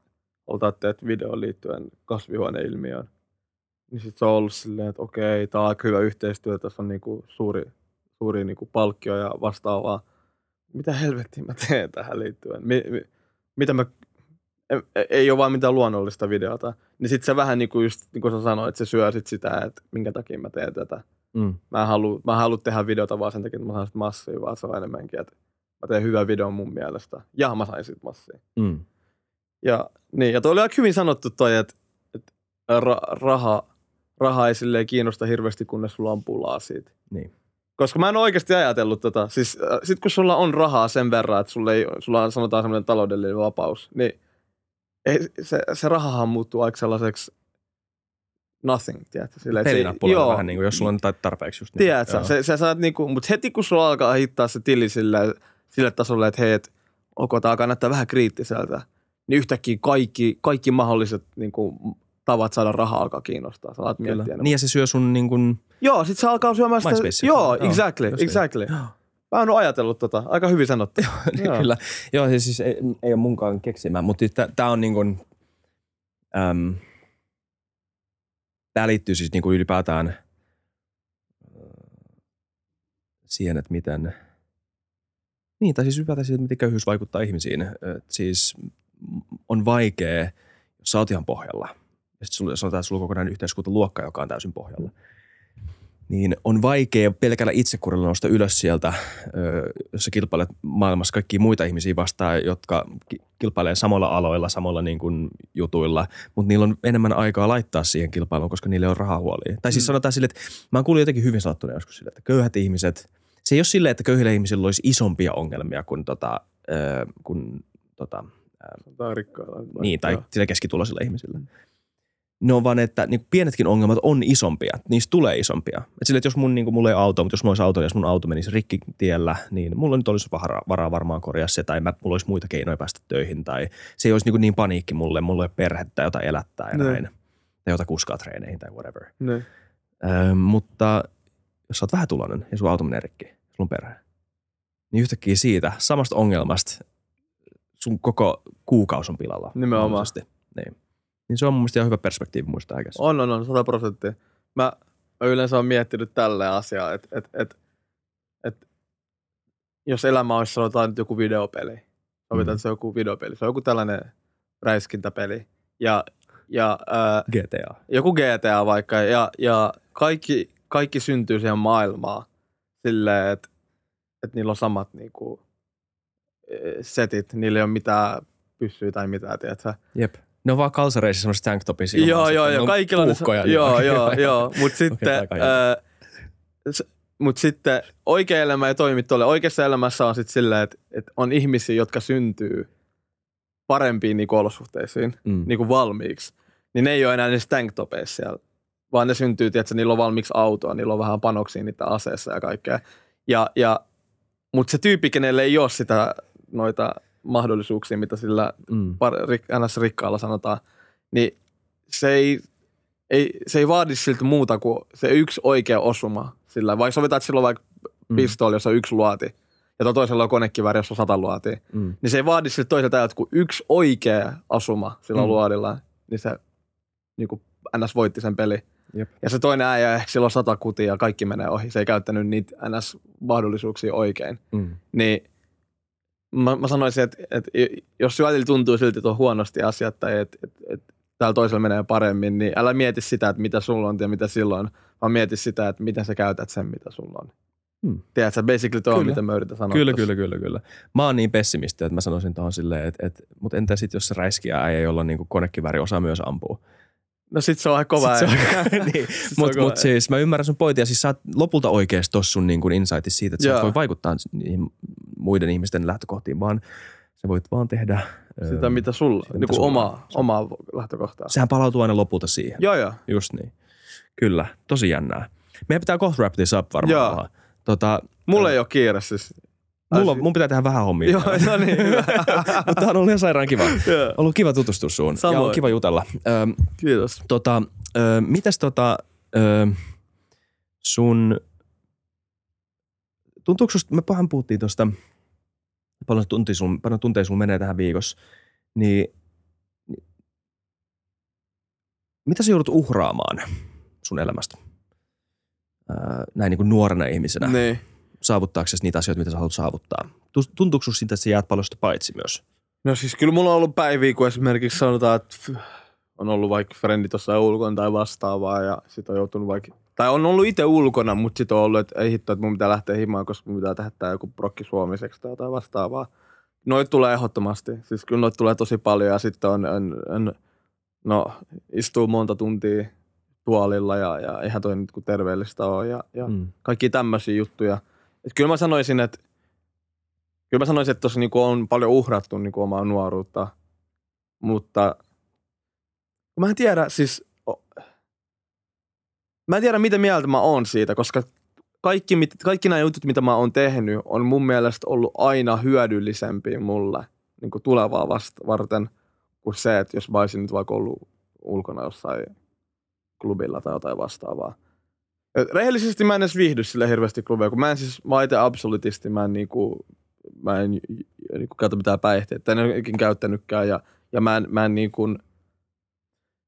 oltaat teet videon liittyen kasvihuoneilmiöön, niin sit se on ollut silleen, että okei, tää on aika hyvä yhteistyö, tässä on niinku suuri, suuri niinku palkkio ja vastaavaa. Mitä helvettiä mä teen tähän liittyen? Mi, mi, mitä mä, ei, ei ole vaan mitään luonnollista videota. Niin sit se vähän niinku just, niin kuin sä sanoit, että se syö sit sitä, että minkä takia mä teen tätä. Mm. Mä en halua, mä en halua tehdä videota vaan sen takia, että mä saan sit massia, vaan se on enemmänkin, että mä teen hyvän videon mun mielestä. Ja mä sain sit massia. Mm. Ja, niin, ja toi oli aika hyvin sanottu toi, että, että ra, raha, raha ei silleen kiinnosta hirveästi, kunnes sulla on pulaa siitä. Niin. Koska mä en oikeasti ajatellut tota. Siis äh, sit kun sulla on rahaa sen verran, että sulla, ei, sulla on sanotaan semmoinen taloudellinen vapaus, niin ei, se, se rahahan muuttuu aika sellaiseksi nothing, tiedätkö? Että se- Pelinappulalla vähän niin kuin, jos sulla on tar- tarpeeksi just niin. Tiedätkö, Joo. se, se saat niinku, mutta heti kun sulla alkaa hittaa se tili sille, sille tasolle, että hei, et, ok, tää alkaa näyttää vähän kriittiseltä, niin yhtäkkiä kaikki, kaikki mahdolliset niinku, tavat saada rahaa alkaa kiinnostaa. Sä alat miettiä enemmän. Niin ja se syö sun niin kuin, Joo, sit se alkaa syömään sitä. MySpacea. Joo, Joo, exactly, niin. exactly. Mä en ole ajatellut tota. Aika hyvin sanottu. Joo. Kyllä. Joo, siis, siis ei, ei ole munkaan keksimään, mutta tämä on niin kuin, äm, tämä liittyy siis niin kuin ylipäätään äh, siihen, että miten, niin tai siis ylipäätään siihen, miten köyhyys vaikuttaa ihmisiin. Et siis on vaikea, jos sä oot ihan pohjalla, ja sitten sulla, sanotaan, että sulla on kokonainen yhteiskuntaluokka, joka on täysin pohjalla, niin on vaikea pelkällä itsekurilla nousta ylös sieltä, jos sä kilpailet maailmassa kaikkia muita ihmisiä vastaan, jotka ki- kilpailee samalla aloilla, samalla niin kuin jutuilla, mutta niillä on enemmän aikaa laittaa siihen kilpailuun, koska niillä on rahahuolia. Tai siis Mm. sanotaan sille, että mä oon kuullut jotenkin hyvin sanottuna joskus sille, että köyhät ihmiset, se ei ole silleen, että köyhillä ihmisillä olisi isompia ongelmia kuin, tota, kuin tota, Sanotaan rikkailla. niin, tai Joo. sillä keskituloisilla ihmisillä. Ne on vaan, että niin pienetkin ongelmat on isompia. Niistä tulee isompia. Et sille, että jos mun, niin kuin, mulla ei auto, mutta jos mulla olisi auto ja jos mun auto menisi rikki tiellä, niin mulla nyt olisi varaa, varaa varmaan korjaa se, tai mä, mulla olisi muita keinoja päästä töihin, tai se ei olisi niin, kuin niin paniikki mulle, mulla ei ole perhettä, jota elättää ja Ne. näin. Tai jota kuskaa treeneihin tai whatever. Niin. Öö, mutta jos sä oot vähätuloinen ja sun auto menee rikki, sulla on perhe, niin yhtäkkiä siitä samasta ongelmasta sun koko kuukausi on pilalla. Nimenomaan. Niin. niin se on mun mielestä ihan hyvä perspektiivi muistaa äkäs. On, on, on, 100 prosenttia. Mä, mä yleensä olen miettinyt tälleen asiaa, että et, et, et, jos elämä olisi sanotaan nyt joku videopeli, sovitaan, Mhm. että se on joku videopeli, se on joku tällainen räiskintäpeli, ja, ja ää, GTA. joku GTA vaikka, ja, ja kaikki, kaikki syntyy siihen maailmaan silleen, että, että niillä on samat niinku, setit, niillä ei ole mitään pyssyä tai mitään, tiedätkö? Jep. Ne on vaan kalsareissa semmoiset tanktopissa. Joo, joo, joo. Kaikilla on puukkoja. Joo, joo, joo. Mutta sitten, mut sitten oikea elämä ei toimi tuolle. Oikeassa elämässä on sitten silleen, että, että on ihmisiä, jotka syntyy parempiin niinku olosuhteisiin Mm. niinku valmiiksi. Niin ne ei ole enää niissä tanktopeissa siellä, vaan ne syntyy, että niillä on valmiiksi autoa, niillä on vähän panoksia niitä aseessa ja kaikkea. Ja, ja, mutta se tyyppi, kenelle ei ole sitä noita mahdollisuuksia, mitä sillä Mm. par, rik, ns. rikkaalla sanotaan, niin se ei, ei, se ei vaadi siltä muuta kuin se yksi oikea osuma. Sillä, vaikka sovitaan, että sillä on vaikka Mm. pistooli, jossa on yksi luoti, ja tuo toisella on konekivääri, jossa on sata luotia, Mm. niin se ei vaadi siltä toiselta ajalta kuin yksi oikea asuma sillä Mm. mm. luodilla, niin se niin kuin NS voitti sen peli. Jep. Ja se toinen äijä, ehkä sillä on sata kutia ja kaikki menee ohi. Se ei käyttänyt niitä NS-mahdollisuuksia oikein Mm. niin mä, mä sanoisin, että, että jos välillä tuntuu silti, että on huonosti asiat tai että, että, että täällä toisella menee paremmin, niin älä mieti sitä, että mitä sulla on ja mitä silloin, vaan mieti sitä, että miten sä käytät sen, mitä sulla on. Hmm. Tiedätkö, basically tuo on, mitä mä yritän sanoa. Kyllä, kyllä, kyllä, kyllä. Mä oon niin pessimisti, että mä sanoisin tuohon silleen, että, että mutta entä sitten jos se räiskiä äijä, jolla on niin konekivääri osaa myös ampua? No sit se on aika kova. Sit se on äijä. aika- niin. Sit se on Mutta kova mut siis mä ymmärrän sun pointia. Siis sä oot lopulta oikeasti tossa sun niin insightissa siitä, että sä et Joo. voi vaikuttaa niihin muiden ihmisten lähtökohtiin, vaan sä voit vaan tehdä... Sitä, ö, mitä sulla, sitä, niin kuin omaa, omaa lähtökohtaa. Sehän palautuu aina lopulta siihen. Joo, joo. Just niin. Kyllä, tosi jännää. Meidän pitää kohta wrap this up varmaan. Joo. Tota, Mulla ei ole kiire siis. Mulla, mun pitää tehdä vähän hommia. Joo, no niin, hyvä. Mutta on ollut ihan sairaan kiva. Joo, Ollut kiva tutustua suun. Ja on kiva jutella. Ö, Kiitos. tota, ö, mitäs tota, ö, sun, tuntuuko susta, me vähän puhuttiin tuosta, paljon tuntia sun, paljon tunteja sun menee tähän viikossa, niin, mitä sä joudut uhraamaan sun elämästä? Ö, näin niin kuin nuorena ihmisenä, Niin. Saavuttaaksesi niitä asioita, mitä sä haluat saavuttaa. Tu- Tuntuuko susta siitä, että sä jäät paljon sitä paitsi myös? No siis kyllä mulla on ollut päiviä, kun esimerkiksi sanotaan, että on ollut vaikka frendi tuossa ulkona tai vastaavaa ja sit on joutunut vaikka, tai on ollut itse ulkona, mutta sitten on ollut, että ei hitto, että mun pitää lähteä himaan, koska mun pitää tehdä tää joku prokki suomiseksi tai jotain vastaavaa. Noit tulee ehdottomasti, siis kyllä noit tulee tosi paljon ja sitten on, on, on no istuu monta tuntia tuolilla ja, ja eihän toi nyt kun terveellistä ole ja, ja Mm. kaikki tämmöisiä juttuja. Et kyllä mä sanoisin, että kyllä mä sanoisin, että tuossa niinku on paljon uhrattu niinku omaa nuoruutta, mutta mä en tiedä siis, mä en tiedä mitä mieltä mä oon siitä, koska kaikki, kaikki nämä jutut, mitä mä oon tehnyt, on mun mielestä ollut aina hyödyllisempiä mulle niin kuin tulevaa vasta varten kuin se, että jos mä olisin nyt vaikka ollut ulkona jossain klubilla tai jotain vastaavaa. Rehellisesti mä en edes viihdy sille hirveästi klubeja, kun mä en siis, mä itse absolutisti, mä en niinku, mä en niinku käytä mitään päihteitä, en ole ikin käyttänytkään ja, ja mä en, mä en niinku,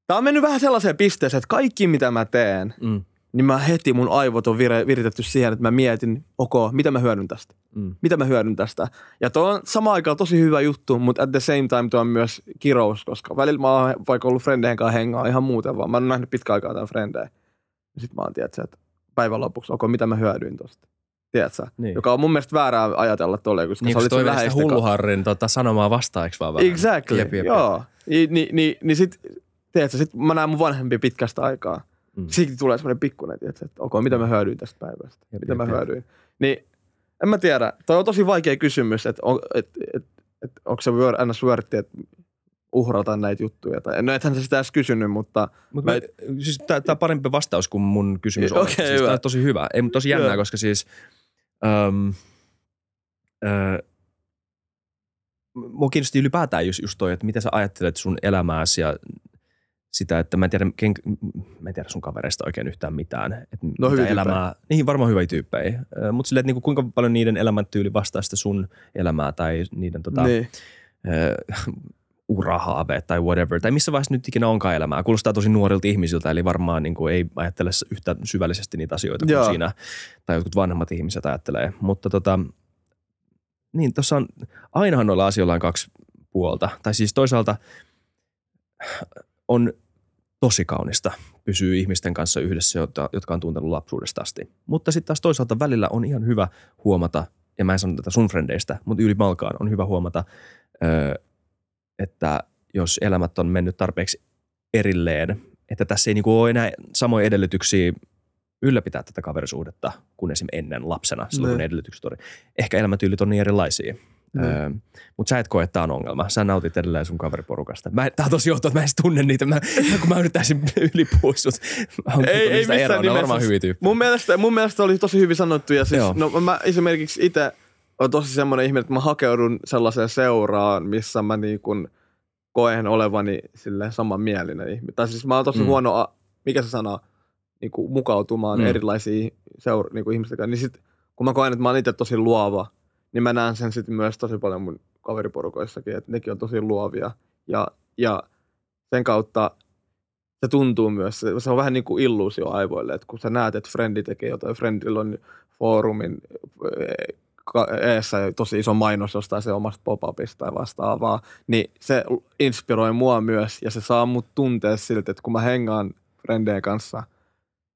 tää on mennyt vähän sellaiseen pisteeseen, että kaikki mitä mä teen, Mm. niin mä heti mun aivot on vire, viritetty siihen, että mä mietin, ok, mitä mä hyödyn tästä? Mm. Mitä mä hyödyn tästä? Ja tuo on sama aikaan tosi hyvä juttu, mutta at the same time tuo on myös kirous, koska välillä mä oon vaikka ollut frendeen kanssa hengaa ihan muuten vaan. Mä oon nähnyt pitkä aikaa tämän frendeen. Sitten mä oon, tiedätkö, että päivän lopuksi, ok, mitä mä hyödyin tosta? Tiedätkö? Niin. Joka on mun mielestä väärää ajatella tolleen, koska Niin, sä kun olit se sun toi sitä hulluharrin tota, sanomaa vastaiksi vaan vähän. Exactly, Jep, jep, joo. Niin, niin, niin, niin sit, tiedätkö, sit mä näen mun vanhempia pitkästä aikaa. Mm. Sitten tulee semmoinen pikkuinen, tiedätkö, että ok, mitä mä hyödyin tästä päivästä? Jep, mitä jep, mä hyödyin? Niin en mä tiedä. Toi on tosi vaikea kysymys, että on, et, et, et, onko se wor- ns. worth että uhrata näitä juttuja. Tai, no ethän sä sitä edes kysynyt, mutta Mut Mä- mä, siis tää, tää on parempi vastaus kuin mun kysymys on. Okei, siis hyvä. tää on tosi hyvä. Ei, mutta tosi jännää, Joo. koska siis... Um, uh, mua kiinnosti ylipäätään just, just toi, että mitä sä ajattelet sun elämääsi ja sitä, että mä en tiedä, ken, mä en tiedä sun kavereista oikein yhtään mitään. Että No, mitä elämää, niin varmaan hyviä tyyppejä. Mutta silleen, että niinku, kuinka paljon niiden elämäntyyli vastaa sitä sun elämää tai niiden tota, niin. Urahaaveet tai whatever, tai missä vaiheessa nyt ikinä onkaan elämää. Kuulostaa tosi nuorilta ihmisiltä, eli varmaan niin kuin ei ajattele yhtä syvällisesti niitä asioita kuin Joo. siinä, tai jotkut vanhemmat ihmiset ajattelee. Mutta tota, niin tuossa on, ainahan noilla asioilla on kaksi puolta. Tai siis toisaalta on tosi kaunista pysyä ihmisten kanssa yhdessä, jotka, on tuntenut lapsuudesta asti. Mutta sitten taas toisaalta välillä on ihan hyvä huomata, ja mä en sano tätä sun frendeistä, mutta yli malkaan on hyvä huomata, öö, että jos elämät on mennyt tarpeeksi erilleen, että tässä ei niinku ole enää samoja edellytyksiä ylläpitää tätä kaverisuhdetta kuin esim. ennen lapsena, silloin kun Ne. ne edellytykset oli. Ehkä elämäntyylit on niin erilaisia. Ne. Öö, mutta sä et koe, että tämä on ongelma. Sä nautit edelleen sun kaveriporukasta. Mä, tää on tosi johtoa, että mä en tunne niitä. Mä, kun mä yrittäisin ylipuhua sut. Ei- ei missään eroa. Ne on nimessä. varmaan hyviä tyyppejä. Mun mielestä, mun mielestä oli tosi hyvin sanottu ja siis, Joo. no mä esimerkiksi itse on tosi semmoinen ihminen, että mä hakeudun sellaiseen seuraan, missä mä niin kuin koen olevani sille samanmielinen ihminen. Tai siis mä oon tosi Mm. huono, a- mikä se sana, niin kuin mukautumaan Mm. erilaisiin seura- niin kuin ihmisten kanssa. Niin sit, kun mä koen, että mä oon itse tosi luova, niin mä näen sen sitten myös tosi paljon mun kaveriporukoissakin, että nekin on tosi luovia. Ja, ja sen kautta se tuntuu myös, se, on vähän niin kuin illuusio aivoille, että kun sä näet, että frendi tekee jotain, frendillä on foorumin eessä tosi iso mainos jostain se omasta pop-upista tai vastaavaa, niin se inspiroi mua myös ja se saa mut tuntea siltä, että kun mä hengaan frendeen kanssa,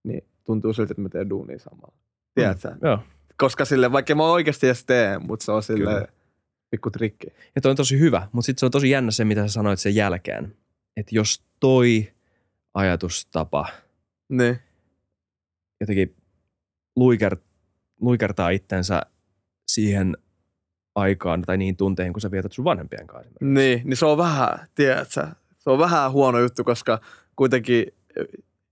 niin tuntuu siltä, että mä teen duunia samalla. Tiedätkö? Mm. Joo. Koska sille, vaikka mä oikeasti edes teen, mutta se on sille Kyllä. pikku trikki. Ja toi on tosi hyvä, mutta sitten se on tosi jännä se, mitä sä sanoit sen jälkeen. Että jos toi ajatustapa Niin. jotenkin luiker, luikertaa itsensä siihen aikaan tai niihin tunteihin, kun sä vietät sun vanhempien kanssa. Niin, niin se on vähän, tiedätkö, se on vähän huono juttu, koska kuitenkin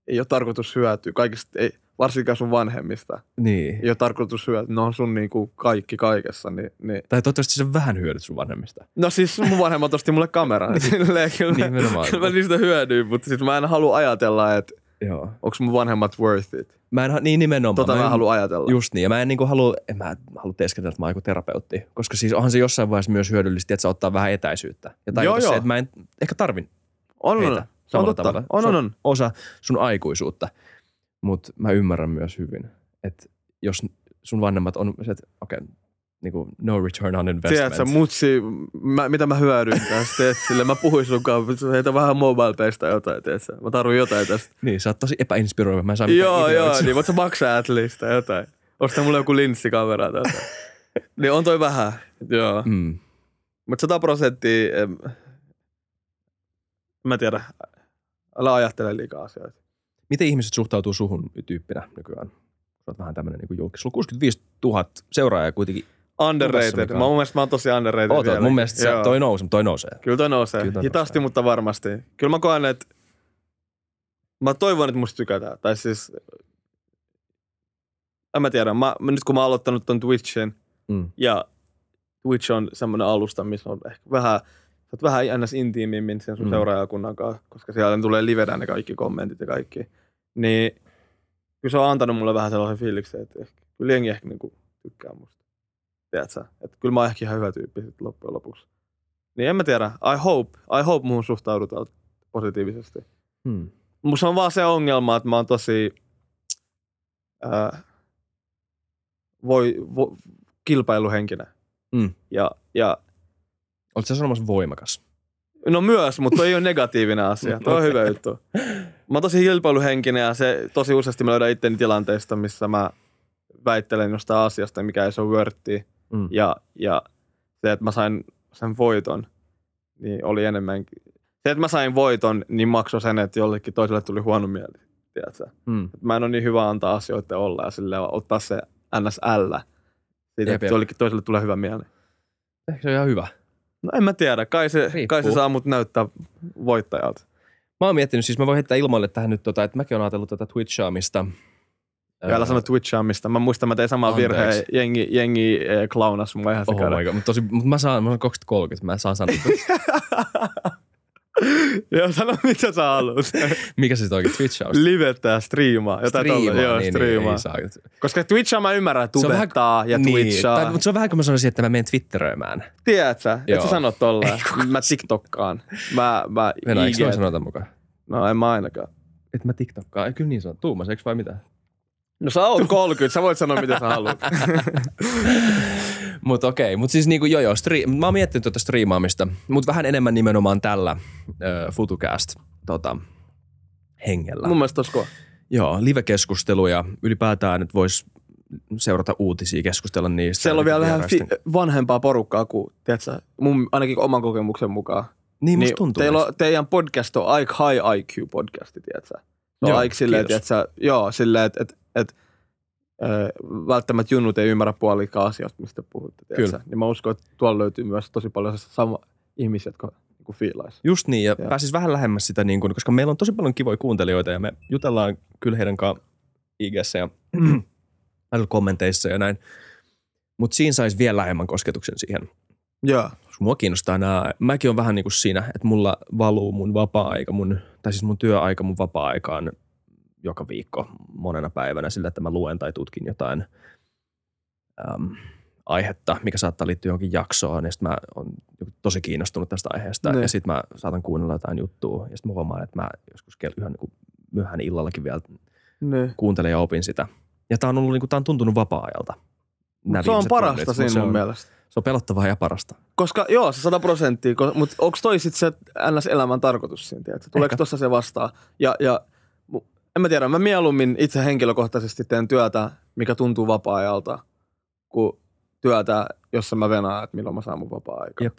ei ole tarkoitus hyötyä kaikista, ei, varsinkaan sun vanhemmista. Niin. Ei ole tarkoitus hyötyä, ne on sun niinku kaikki kaikessa. Niin, niin. Tai toivottavasti sä vähän hyödyt sun vanhemmista. No siis mun vanhemmat osti mulle kameran. Silleen, kyllä, Nimenomaan. kyllä mä niistä hyödyin, mutta siis mä en halua ajatella, että Joo. onko mun vanhemmat worth it. Mä en, niin nimenomaan. Tota mä en- en halua ajatella. Just niin, ja mä en niinku halua, en mä halua teeskentellä, että mä oon terapeutti, koska siis onhan se jossain vaiheessa myös hyödyllistä, että sä ottaa vähän etäisyyttä. Ja tajuta Joo, se, joo. että mä en ehkä tarvin on, on, heitä on. Se on samalla totta. tavalla. On, on, on. osa sun aikuisuutta, mutta mä ymmärrän myös hyvin, että jos sun vanhemmat on se, että okei, okay, niinku no return on investment. Tiedätkö, mutsi, mä, mitä mä hyödyin tästä, teet sille, mä puhuin sun kanssa, heitä vähän mobile jotain, tiedätkö, mä tarvin jotain tästä. Niin, sä oot tosi epäinspiroiva. Mä en saa Joo, joo, niin voit sä maksaa at least tai jotain. Osta mulle joku linssikamera tai jotain. niin on toi vähän, joo. Mm. Mutta 100 prosenttia, em, mä tiedä, älä ajattele liikaa asioita. Miten ihmiset suhtautuu suhun tyyppinä nykyään? Sä oot vähän tämmönen niin julkis. Sulla on 65 000 seuraajaa kuitenkin. Underrated. Mä mun mielestä mä oon tosi underrated Oot, oot, vielä. mun mielestä se, toi nousee, toi nousee. Kyllä toi nousee. Kyllä toi Hitaasti, nousee. mutta varmasti. Kyllä mä koen, että mä toivon, että musta tykätään. Tai siis, en mä tiedä. Mä, nyt kun mä oon aloittanut ton Twitchin, Mm. ja Twitch on semmoinen alusta, missä on ehkä vähän, sä oot vähän ns. intiimimmin sen sun mm. seuraajakunnan kanssa, koska siellä tulee livenä ne kaikki kommentit ja kaikki. Niin kyllä se on antanut mulle vähän sellaisen fiiliksen, että ehkä, kyllä jengi ehkä niinku tykkää musta. Tiedätkö? Että kyllä mä oon ehkä ihan hyvä tyyppi sit loppujen lopuksi. Niin en mä tiedä. I hope, I hope muun suhtaudutaan positiivisesti. Hmm. Musta on vaan se ongelma, että mä oon tosi ää, voi, vo, kilpailuhenkinen. Mm. Ja, ja Oletko sä sanomassa voimakas? no myös, mutta toi ei ole negatiivinen asia. Toi on hyvä juttu. Mä oon tosi kilpailuhenkinen ja se tosi useasti mä löydän itteni tilanteista, missä mä väittelen jostain asiasta, mikä ei se ole wordti. Mm. Ja, ja se, että mä sain sen voiton, niin oli enemmänkin. Se, että mä sain voiton, niin maksoi sen, että jollekin toiselle tuli huono mieli. Tiedätkö? Mm. Et Mä en ole niin hyvä antaa asioiden olla ja sille ottaa se NSL. Siitä, että jollekin toiselle tulee hyvä mieli. Ehkä se on ihan hyvä. No en mä tiedä. Kai se, Riippuu. kai se saa mut näyttää voittajalta. Mä oon miettinyt, siis mä voin heittää ilmoille tähän nyt, tota, että mäkin oon ajatellut tätä Twitchaamista. Ja älä sano Twitchaamista. Mä muistan, mä tein saman virheen. Jengi, jengi eh, klaunas mua ihan Oh sekana. my god, mutta mutta mä saan, mä oon 2030, mä saan sanoa. Joo, sano mitä sä haluat. Mikä se oikein Twitchaus? Livettää, striimaa. Jotain tolle. Striimaa, Joo, niin, striimaa. niin, saa. Koska Twitchaa mä ymmärrän, Se on vähän- tubettaa ja niin, Twitchaa. tai, mutta se on vähän kuin mä sanoisin, että mä menen Twitteröimään. Tiedät sä? Et sä sano tolleen. Mä TikTokkaan. Mä, mä Venä, eikö sanota mukaan? No en mä ainakaan. Että mä TikTokkaan. Ei, kyllä niin sanoo. Tuumas, eikö vai mitä? No sä oot 30, sä voit sanoa mitä sä haluat. Mutta okei, mutta siis niinku joo joo, stri- mä oon miettinyt tuota striimaamista, mutta vähän enemmän nimenomaan tällä äh, FutuCast tota, hengellä. Mun mielestä olisiko. Joo, live-keskusteluja ylipäätään, että vois seurata uutisia, keskustella niistä. Siellä on vielä vähän fi- vanhempaa porukkaa kuin, tiedätkö, mun ainakin oman kokemuksen mukaan. Niin, musta tuntuu. teillä on, teidän podcast on aika high IQ podcasti, tiedätkö? On Joo, aika silleen, tiedätkö, joo, silleen, että et, et, ö, välttämättä junnut ei ymmärrä puolikaan asioista, mistä puhutte, tiedätkö? Kyllä. Niin mä uskon, että tuolla löytyy myös tosi paljon sama ihmisiä, jotka niin fiilais. Just niin, ja Joo. pääsis vähän lähemmäs sitä, niin kuin, koska meillä on tosi paljon kivoja kuuntelijoita ja me jutellaan kyllä heidän kanssaan IGssä ja kommenteissa ja näin. Mutta siinä saisi vielä lähemmän kosketuksen siihen. Joo. Mua kiinnostaa nämä, mäkin on vähän niin kuin siinä, että mulla valuu mun vapaa-aika, mun, tai siis mun työaika mun vapaa-aikaan joka viikko monena päivänä sillä, että mä luen tai tutkin jotain äm, aihetta, mikä saattaa liittyä johonkin jaksoon, ja sitten mä oon tosi kiinnostunut tästä aiheesta, Niin. ja sitten mä saatan kuunnella jotain juttua, ja sitten mä huomaan, että mä joskus yhä niin myöhään illallakin vielä Niin. kuuntelen ja opin sitä. Ja tää on, ollut, niin kuin, tää on tuntunut vapaa-ajalta. Se on parasta mut siinä mun on, mielestä. Se on pelottavaa ja parasta. Koska joo, se 100 prosenttia, mutta onko toi sit se NS-elämän tarkoitus siinä, tiedätkö? Tuleeko tuossa se vastaan? Ja, ja en mä tiedä, mä mieluummin itse henkilökohtaisesti teen työtä, mikä tuntuu vapaa-ajalta, kuin työtä, jossa mä venaan, että milloin mä saan mun vapaa-aikaa. Jep.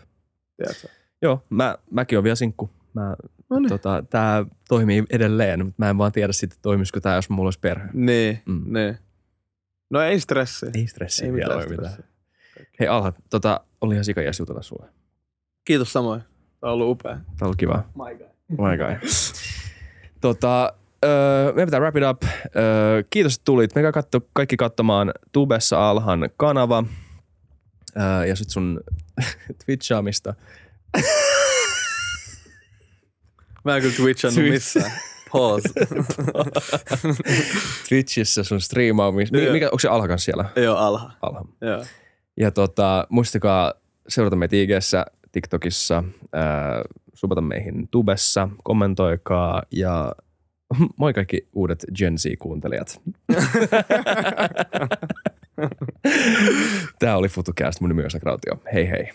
Tiedätkö? Joo, mä, mäkin on vielä sinkku. Mä, No niin. tota, tää toimii edelleen, mutta mä en vaan tiedä sitten toimisiko tää, jos mulla olisi perhe. Niin, Mm. niin. No ei stressi. Ei stressiä Ei vielä mitään mitään. stressiä. Hei Alha, tota, oli ihan sikajas jutella sulle. Kiitos samoin. Tämä on ollut upea. Tää oli kiva. My God. Oh my god. tota, öö, meidän pitää wrap it up. Öö, kiitos, että tulit. Menkää katso, kaikki katsomaan Tubessa Alhan kanava. Öö, ja sit sun Twitchaamista. Mä en kyllä twitchannut Twitch. missään. Pause. Twitchissä sun striimaamista. Joo. Mikä, onko se Alha siellä? Ole alha. Alha. Joo. Ja tota, muistakaa seurata meitä IGssä, TikTokissa, ää, subata meihin Tubessa, kommentoikaa ja moi kaikki uudet Gen Z-kuuntelijat. Tämä oli FutuCast, mun nimi on Esa Krautio. Hei hei.